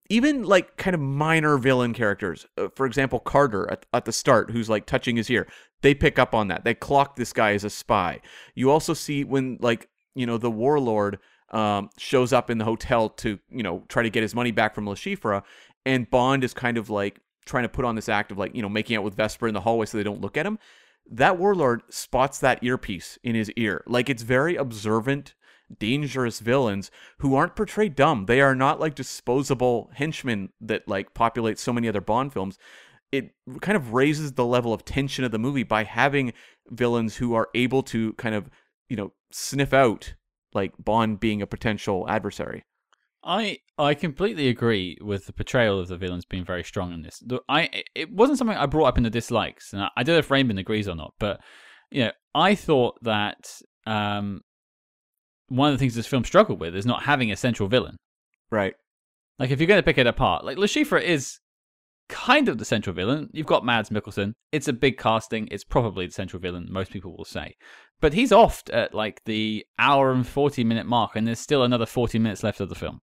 even like kind of minor villain characters. Uh, for example, Carter at, at the start, who's like touching his ear. They pick up on that. They clock this guy as a spy. You also see when like you know the warlord um, shows up in the hotel to you know try to get his money back from Le Chiffre, and Bond is kind of like trying to put on this act of like you know making out with Vesper in the hallway so they don't look at him. That warlord spots that earpiece in his ear. Like it's very observant, dangerous villains who aren't portrayed dumb. They are not like disposable henchmen that like populate so many other Bond films. It kind of raises the level of tension of the movie by having villains who are able to kind of, you know, sniff out like Bond being a potential adversary. I I completely agree with the portrayal of the villains being very strong in this. I it wasn't something I brought up in the dislikes, and I, I don't know if Raymond agrees or not, but you know, I thought that um, one of the things this film struggled with is not having a central villain. Right. Like if you're going to pick it apart, like Le Chiffre is kind of the central villain. You've got Mads Mikkelsen. It's a big casting. It's probably the central villain. Most people will say, but he's off at like the hour and forty minute mark, and there's still another forty minutes left of the film.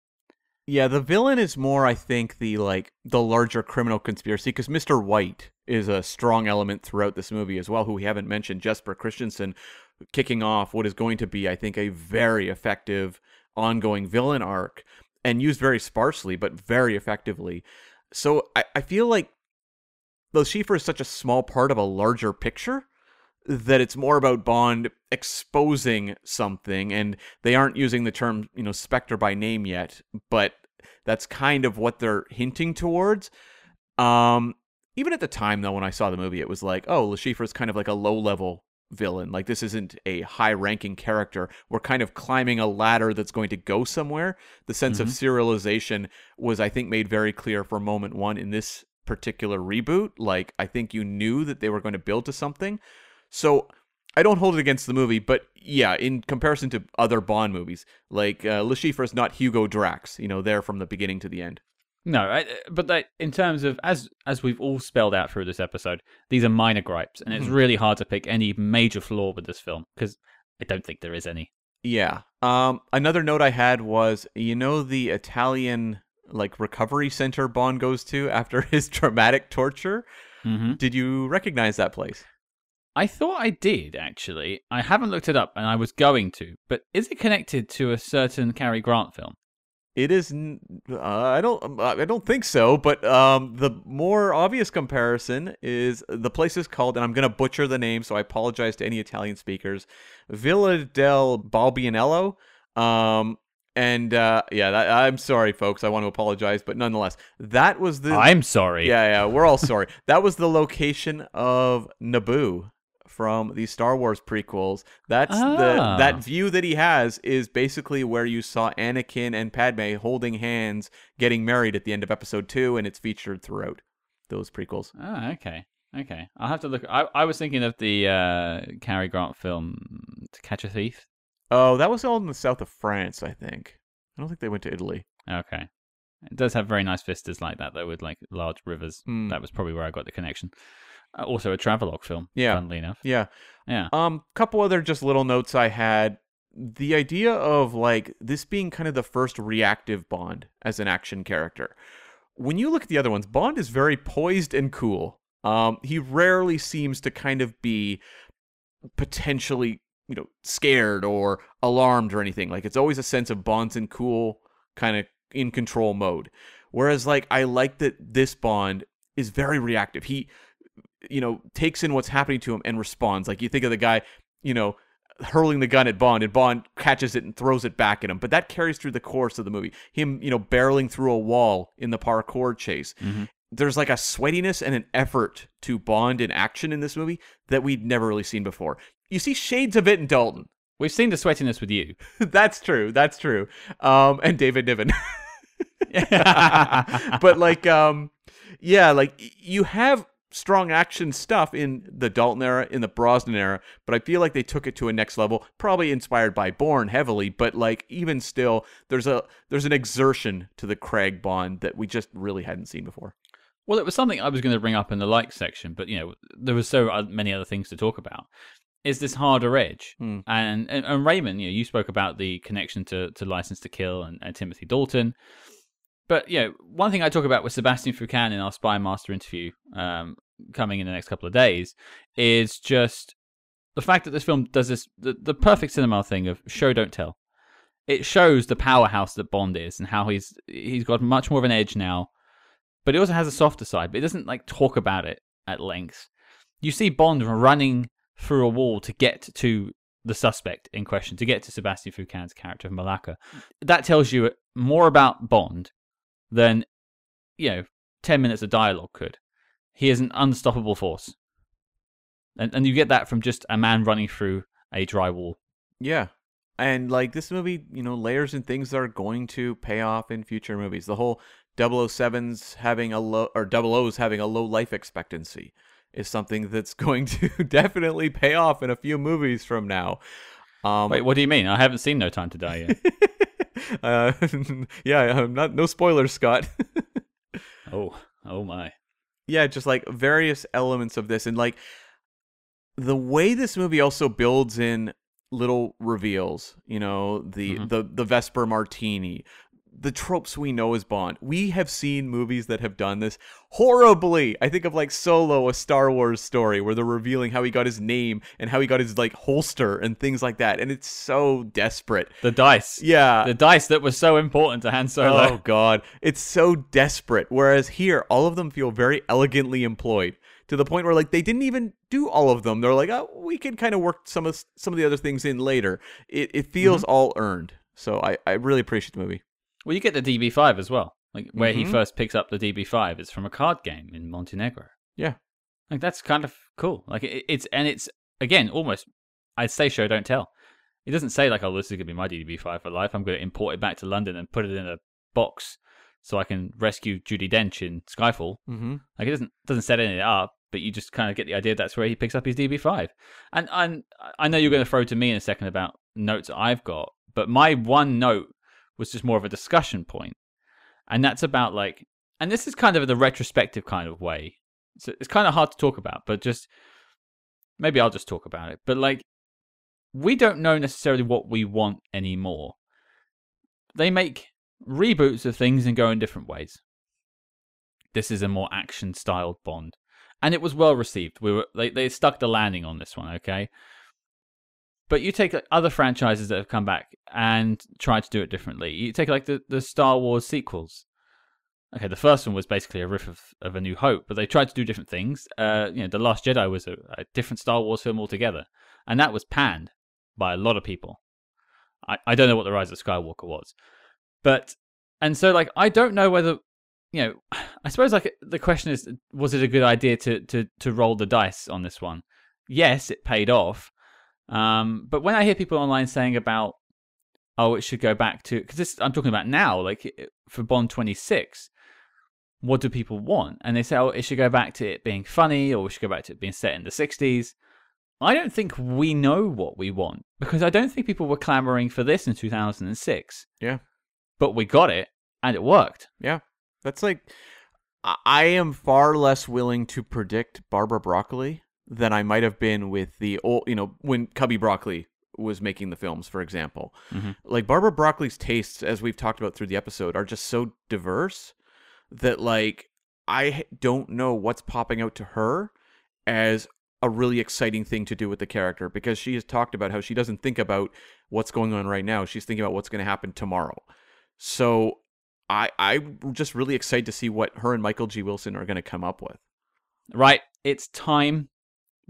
Yeah, the villain is more, I think, the like the larger criminal conspiracy because Mr. White is a strong element throughout this movie as well, who we haven't mentioned. Jesper Christensen kicking off what is going to be, I think, a very effective ongoing villain arc and used very sparsely, but very effectively. So I, I feel like the Chiffre is such a small part of a larger picture that it's more about Bond exposing something, and they aren't using the term, you know, Spectre by name yet, but that's kind of what they're hinting towards. Um, even at the time, though, when I saw the movie, it was like, oh, Chiffre is kind of like a low level villain. Like, this isn't a high ranking character. We're kind of climbing a ladder that's going to go somewhere. The sense of serialization was, I think, made very clear for moment one in this particular reboot. Like, I think you knew that they were going to build to something. So I don't hold it against the movie, but yeah, in comparison to other Bond movies, like uh, Le Chiffre is not Hugo Drax, you know, there from the beginning to the end. No, I, but in terms of as as we've all spelled out through this episode, these are minor gripes, and it's Mhm. really hard to pick any major flaw with this film because I don't think there is any. Yeah. Um. Another note I had was, you know, the Italian like recovery center Bond goes to after his traumatic torture. hmm Did you recognize that place? I thought I did actually. I haven't looked it up, and I was going to. But is it connected to a certain Cary Grant film? It is. Uh, I don't. I don't think so. But um, the more obvious comparison is the place is called, and I'm going to butcher the name, so I apologize to any Italian speakers. Villa del Balbianello. Um, and uh, yeah, that, I'm sorry, folks. I want to apologize, but nonetheless, that was the. I'm sorry. Yeah, yeah, we're all sorry. that was the location of Naboo from the Star Wars prequels. That's the Ah. that view that he has is basically where you saw Anakin and Padme holding hands getting married at the end of episode 2 and it's featured throughout those prequels. Ah, okay. Okay. I'll have to look. I, I was thinking of the uh, Cary Grant film To Catch a Thief. Oh, that was all in the south of France, I think. I don't think they went to Italy. Okay. It does have very nice vistas like that, though, with like large rivers. Hmm. That was probably where I got the connection. Uh, also, a travelogue film. Yeah. Funnily enough. Yeah. Yeah. Um, couple other just little notes I had. The idea of like this being kind of the first reactive Bond as an action character. When you look at the other ones, Bond is very poised and cool. Um, he rarely seems to kind of be potentially, you know, scared or alarmed or anything. Like it's always a sense of Bond's in cool, kind of in control mode. Whereas like I like that this Bond is very reactive. He you know, takes in what's happening to him and responds. Like you think of the guy, you know, hurling the gun at Bond and Bond catches it and throws it back at him. But that carries through the course of the movie. Him, you know, barreling through a wall in the parkour chase. Mhm. There's like a sweatiness and an effort to Bond in action in this movie that we'd never really seen before. You see shades of it in Dalton. We've seen the sweatiness with you. that's true. That's true. Um, and David Niven. but like, um, yeah, like you have strong action stuff in the Dalton era, in the Brosnan era, but I feel like they took it to a next level, probably inspired by Bourne heavily, but like even still, there's a there's an exertion to the Craig Bond that we just really hadn't seen before. Well, it was something I was going to bring up in the like section, but you know, there were so many other things to talk about. Is this harder edge? Hmm. And, and and Raymond, you know, you spoke about the connection to to License to Kill and, and Timothy Dalton. But you know, one thing I talk about with Sébastien Foucan in our Spy Master interview, um, coming in the next couple of days, is just the fact that this film does this the, the perfect cinema thing of show don't tell. It shows the powerhouse that Bond is and how he's he's got much more of an edge now but it also has a softer side. But it doesn't like talk about it at length. You see Bond running through a wall to get to the suspect in question, to get to Sébastien Foucan's character of Mollaka. That tells you more about Bond than you know ten minutes of dialogue could. He is an unstoppable force, and and you get that from just a man running through a dry wall. Yeah. And like this movie, you know, layers and things that are going to pay off in future movies. The whole 007's having a low or 00's having a low life expectancy is something that's going to definitely pay off in a few movies from now. Um Wait, what do you mean? I haven't seen No Time to Die yet. uh, yeah, I'm not no spoilers, Scott. oh, oh my. yeah, just like various elements of this and like the way this movie also builds in little reveals, you know, the Mhm. the the Vesper Martini, the tropes we know as Bond. We have seen movies that have done this horribly. I think of like Solo, a Star Wars story where they're revealing how he got his name and how he got his like holster and things like that, and it's so desperate. The dice. Yeah. The dice that was so important to Han Solo. Oh god, it's so desperate. Whereas here, all of them feel very elegantly employed to the point where like they didn't even do all of them. They're like, oh, we can kind of work some of some of the other things in later. It it feels mm-hmm. all earned. So I I really appreciate the movie. Well, you get the DB5 as well. Like where he Mhm. first picks up the DB5 is from a card game in Montenegro. Yeah. Like that's kind of cool. Like it, it's and it's again almost I'd say show don't tell. It doesn't say like oh this is gonna be my DB5 for life. I'm gonna import it back to London and put it in a box so I can rescue Judi Dench in Skyfall. Mm-hmm. Like it doesn't doesn't set any up, but you just kind of get the idea that's where he picks up his DB5. And and I know you're going to throw to me in a second about notes I've got, but my one note was just more of a discussion point, and that's about like, and this is kind of the retrospective kind of way. So it's kind of hard to talk about, but just maybe I'll just talk about it. But like, we don't know necessarily what we want anymore. They make reboots of things and go in different ways this is a more action styled Bond. And it was well received. We were they, they stuck the landing on this one, okay? But you take like, other franchises that have come back and tried to do it differently. You take like the, the Star Wars sequels. Okay, the first one was basically a riff of, of A New Hope, but they tried to do different things. Uh, you know, The Last Jedi was a, a different Star Wars film altogether, and that was panned by a lot of people. I, I don't know what The Rise of Skywalker was, but and so like I don't know whether you know, I suppose like the question is, was it a good idea to to to roll the dice on this one? Yes, it paid off. Um, but when I hear people online saying about, oh, it should go back to because I'm talking about now, like for Bond 26, what do people want? And they say, oh, it should go back to it being funny, or we should go back to it being set in the 60s. I don't think we know what we want because I don't think people were clamoring for this in 2006. Yeah. But we got it and it worked. Yeah, that's like I- I am far less willing to predict Barbara Broccoli than I might have been with the old, you know, when Cubby Broccoli was making the films, for example. Mhm. Like Barbara Broccoli's tastes, as we've talked about through the episode, are just so diverse that like I don't know what's popping out to her as a really exciting thing to do with the character because she has talked about how she doesn't think about what's going on right now. She's thinking about what's going to happen tomorrow. So I I'm just really excited to see what her and Michael G. Wilson are going to come up with. Right, it's time.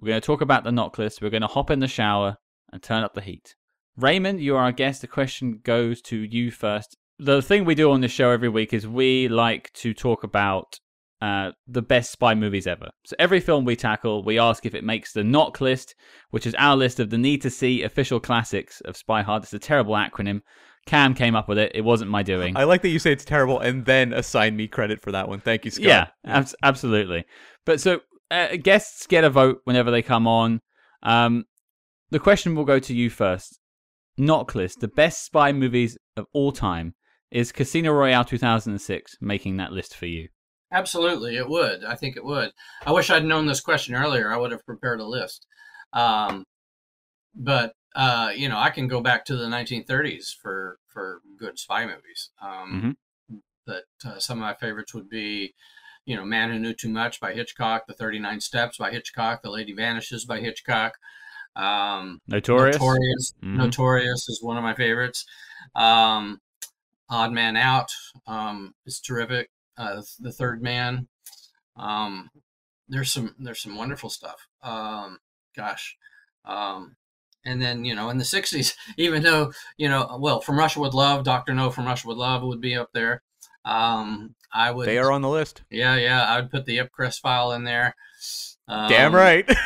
We're going to talk about the NOC list. We're going to hop in the shower and turn up the heat. Raymond, you are our guest. The question goes to you first. The thing we do on this show every week is we like to talk about uh, the best spy movies ever. So every film we tackle, we ask if it makes the NOC list, which is our list of the need to see official classics of Spy Hard. It's a terrible acronym. Cam came up with it. It wasn't my doing. I like that you say it's terrible and then assign me credit for that one. Thank you, Scott. Yeah, abs- absolutely. But so uh, guests get a vote whenever they come on. Um, the question will go to you first. NOC list, the best spy movies of all time. Is Casino Royale 2006 making that list for you? Absolutely, it would. I think it would. I wish I'd known this question earlier. I would have prepared a list. Um, but uh, you know, I can go back to the 1930s for for good spy movies. Um, But uh, some of my favorites would be, you know, Man Who Knew Too Much by Hitchcock, The 39 Steps by Hitchcock, The Lady Vanishes by Hitchcock. Um, Notorious. Notorious. Mhm. Notorious is one of my favorites. Um, Odd Man Out um, is terrific. Uh, the Third Man. Um, there's some there's some wonderful stuff. Um, gosh. Um, and then you know in the '60s, even though you know, well, From Russia with Love, Doctor No from Russia with Love would be up there. Um, I would. They are on the list. Yeah, yeah. I would put the Ipcress file in there. Um, Damn right.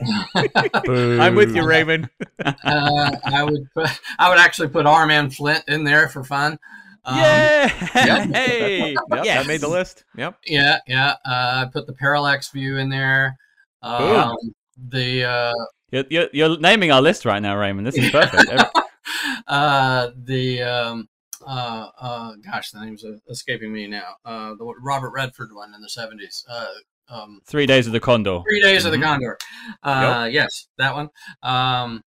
I'm with you, Raymond. uh, I would put, I would actually put Our Man Flint in there for fun. Um, yeah. Yep. Hey. Yep, Yes. that made the list. Yep. yeah, yeah. Uh, I put the Parallax View in there. Um, the uh, You're, you're, you're naming our list right now, Raymond. This is perfect. Uh, the um, uh, uh, gosh, the name's uh, escaping me now. Uh, the Robert Redford one in the seventies. Uh, um, Three Days of the Condor. Three Days of the Mhm. Condor. Uh, Yes, that one. Um,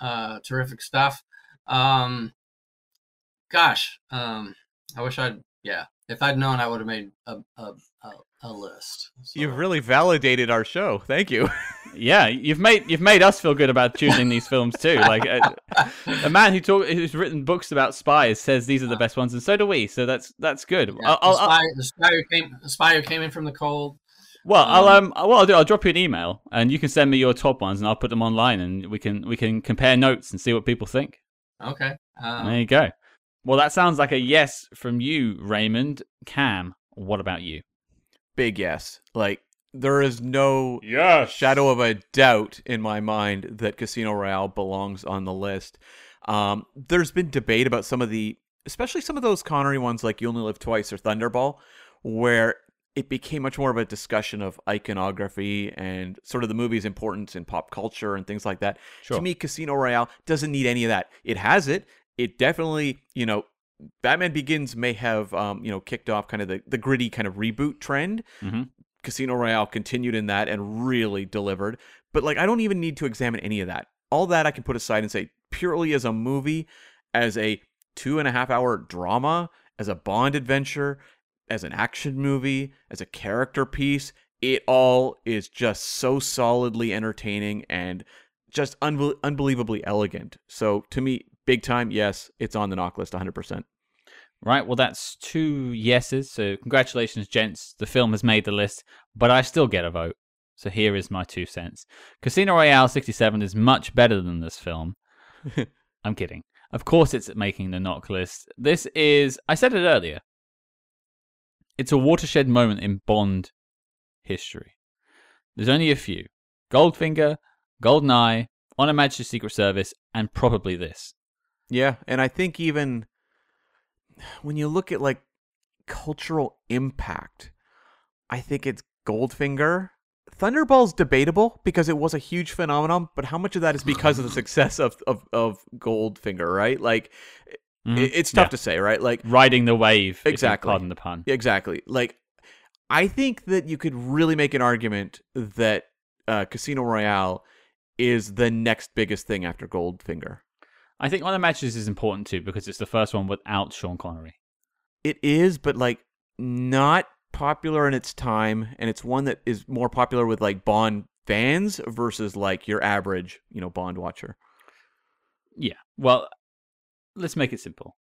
uh, terrific stuff. Um, gosh, um, I wish I'd. Yeah, if I'd known, I would have made a a, a, a list. So- You've really validated our show. Thank you. Yeah, you've made you've made us feel good about choosing these films too. Like a, a man who talk who's written books about spies says these are the best ones, and so do we. So that's that's good. Yeah, I'll, I'll, the, spy, who came, the spy who came in from the cold. well, I'll um, um, what I'll do, I'll drop you an email, and you can send me your top ones, and I'll put them online, and we can we can compare notes and see what people think. Okay. Um, There you go. Well, that sounds like a yes from you, Raymond. Cam, what about you? Big yes. Like there is no Yes. shadow of a doubt in my mind that Casino Royale belongs on the list. Um, there's been debate about some of the, especially some of those Connery ones like You Only Live Twice or Thunderball, where it became much more of a discussion of iconography and sort of the movie's importance in pop culture and things like that. Sure. To me, Casino Royale doesn't need any of that. It has it. It definitely, you know, Batman Begins may have, um, you know, kicked off kind of the, the gritty kind of reboot trend. Mhm. Casino Royale continued in that and really delivered. But like, I don't even need to examine any of that. All that I can put aside and say purely as a movie, as a two and a half hour drama, as a Bond adventure, as an action movie, as a character piece. It all is just so solidly entertaining and just unbel- unbelievably elegant. So to me, big time, yes, it's on the NOC list 100%. Right, well, that's two yeses. So, congratulations, gents. The film has made the list, but I still get a vote. So, here is my two cents Casino Royale 67 is much better than this film. I'm kidding. Of course, it's making the NOC list. This is, I said it earlier, it's a watershed moment in Bond history. There's only a few Goldfinger, Goldeneye, On Her Majesty's Secret Service, and probably this. Yeah, and I think even when you look at like cultural impact, I think it's Goldfinger. Thunderball's debatable because it was a huge phenomenon, but how much of that is because of the success of of, of Goldfinger, right? Like it, it's tough Yeah. to say, right? Like Riding the wave. Exactly. Pardon the pun. exactly. Like I think that you could really make an argument that uh, Casino Royale is the next biggest thing after Goldfinger. I think one of the matches is important too because it's the first one without Sean Connery. It is, but like not popular in its time, and it's one that is more popular with like Bond fans versus like your average, you know, Bond watcher. Yeah. Well, let's make it simple.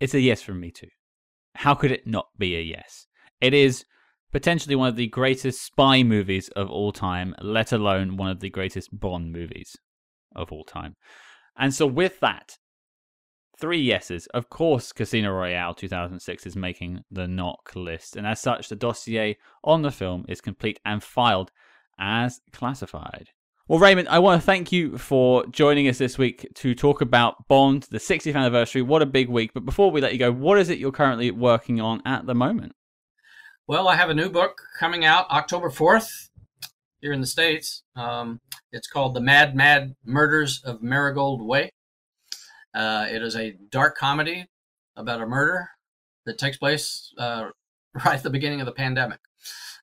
It's a yes from me too. How could it not be a yes? It is potentially one of the greatest spy movies of all time, let alone one of the greatest Bond movies of all time. And so, with that, three yeses. Of course, Casino Royale 2006 is making the NOC list, and as such, the dossier on the film is complete and filed as classified. Well, Raymond, I want to thank you for joining us this week to talk about Bond, the 60th anniversary. What a big week. But before we let you go, what is it you're currently working on at the moment? Well, I have a new book coming out October 4th here in the States. Um, it's called The Mad, Mad Murders of Marigold Way. Uh, it is a dark comedy about a murder that takes place uh, right at the beginning of the pandemic.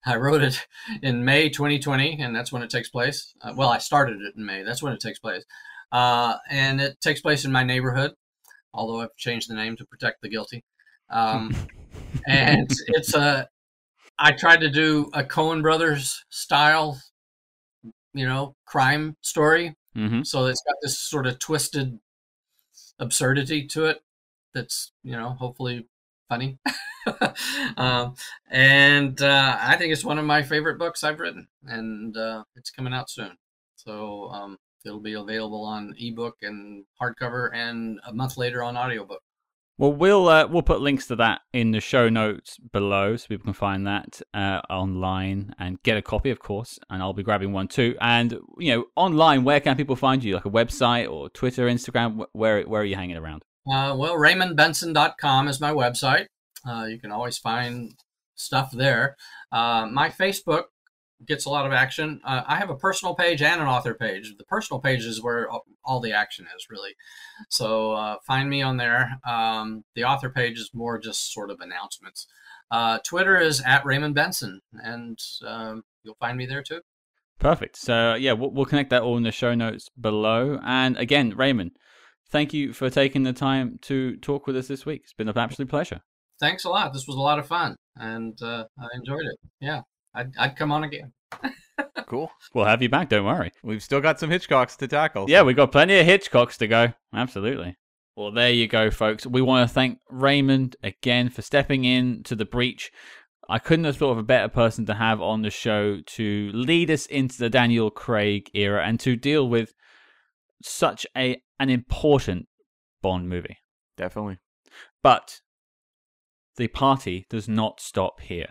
I wrote it in May 2020, and that's when it takes place. Uh, well, I started it in May. That's when it takes place. Uh, and it takes place in my neighborhood, although I've changed the name to protect the guilty. Um, and it's a, I tried to do a Coen Brothers style, you know, crime story. Mm-hmm. So it's got this sort of twisted absurdity to it that's, you know, hopefully funny. um, and uh, I think it's one of my favorite books I've written, and uh, it's coming out soon. So um, it'll be available on ebook and hardcover, and a month later on audiobook. Well, we'll uh, we'll put links to that in the show notes below, so people can find that uh, online and get a copy, of course. And I'll be grabbing one too. And you know, online, where can people find you? Like a website or Twitter, Instagram? Where where are you hanging around? Uh, well, RaymondBenson.com is my website. Uh, you can always find stuff there. Uh, my Facebook gets a lot of action. Uh, I have a personal page and an author page. The personal page is where all the action is, really. So uh, find me on there. Um, the author page is more just sort of announcements. Uh, Twitter is at Raymond Benson, and um, you'll find me there too. Perfect. So yeah, we'll, we'll connect that all in the show notes below. And again, Raymond, thank you for taking the time to talk with us this week. It's been an absolute pleasure thanks a lot. This was a lot of fun, and uh, I enjoyed it. Yeah, I'd, I'd come on again. cool. We'll have you back. Don't worry. We've still got some Hitchcocks to tackle. Yeah, we've got plenty of Hitchcocks to go. Absolutely. Well, there you go, folks. We want to thank Raymond again for stepping in to the breach. I couldn't have thought of a better person to have on the show to lead us into the Daniel Craig era and to deal with such a an important Bond movie. Definitely. But the party does not stop here.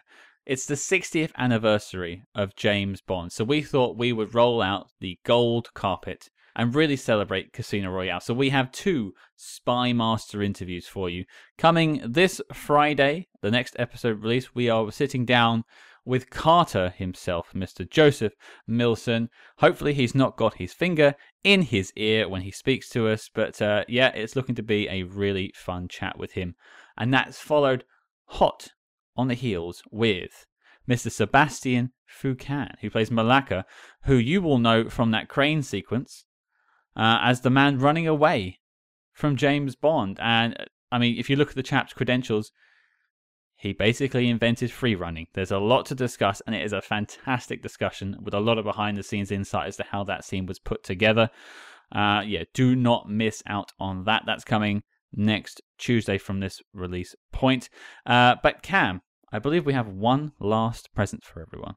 It's the 60th anniversary of James Bond, so we thought we would roll out the gold carpet and really celebrate Casino Royale. So we have two Spy Master interviews for you. Coming this Friday, the next episode release, we are sitting down with Carter himself, Mr. Joseph Millson. Hopefully, he's not got his finger in his ear when he speaks to us, but uh, yeah, it's looking to be a really fun chat with him. And that's followed hot on the heels with Mr. Sébastien Foucan, who plays Mollaka, who you will know from that crane sequence uh, as the man running away from James Bond. And I mean, if you look at the chap's credentials, he basically invented free running. There's a lot to discuss, and it is a fantastic discussion with a lot of behind the scenes insight as to how that scene was put together. Uh, yeah, do not miss out on that. That's coming next Tuesday from this release point. Uh, but Cam, I believe we have one last present for everyone.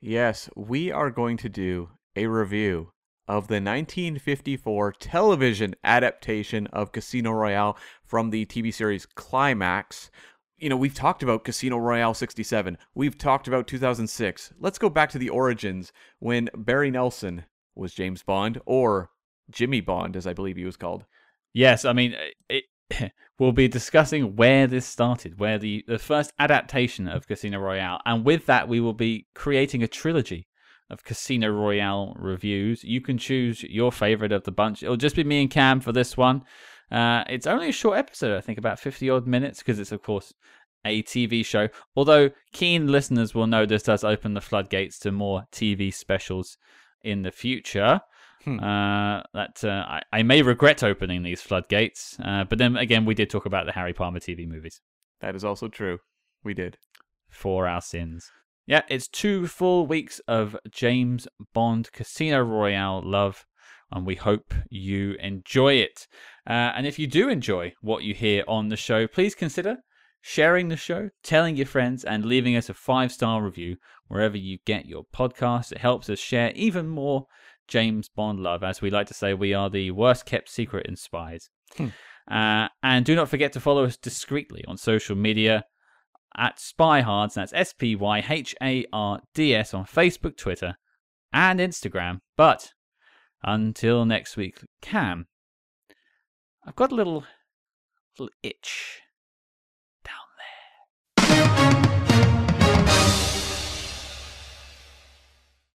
Yes, we are going to do a review of the 1954 television adaptation of Casino Royale from the TV series Climax. You know, we've talked about Casino Royale 67. We've talked about 2006. Let's go back to the origins when Barry Nelson was James Bond, or Jimmy Bond, as I believe he was called. Yes, I mean, it, we'll be discussing where this started, where the, the first adaptation of Casino Royale, and with that, we will be creating a trilogy of Casino Royale reviews. You can choose your favorite of the bunch. It'll just be me and Cam for this one. Uh, it's only a short episode, I think, about 50 odd minutes, because it's, of course, a TV show. Although keen listeners will know this does open the floodgates to more TV specials in the future. Hmm. Uh, that uh, I, I, may regret opening these floodgates, uh, but then again, we did talk about the Harry Palmer TV movies. That is also true. We did. For our sins. Yeah, it's two full weeks of James Bond Casino Royale love, and we hope you enjoy it. Uh, and if you do enjoy what you hear on the show, please consider sharing the show, telling your friends, and leaving us a five star review wherever you get your podcast. It helps us share even more James Bond love. As we like to say, we are the worst kept secret in spies. Hmm. Uh, and do not forget to follow us discreetly on social media at Spyhards. That's S P Y H A R D S on Facebook, Twitter, and Instagram. But Until next week, Cam, I've got a little, little itch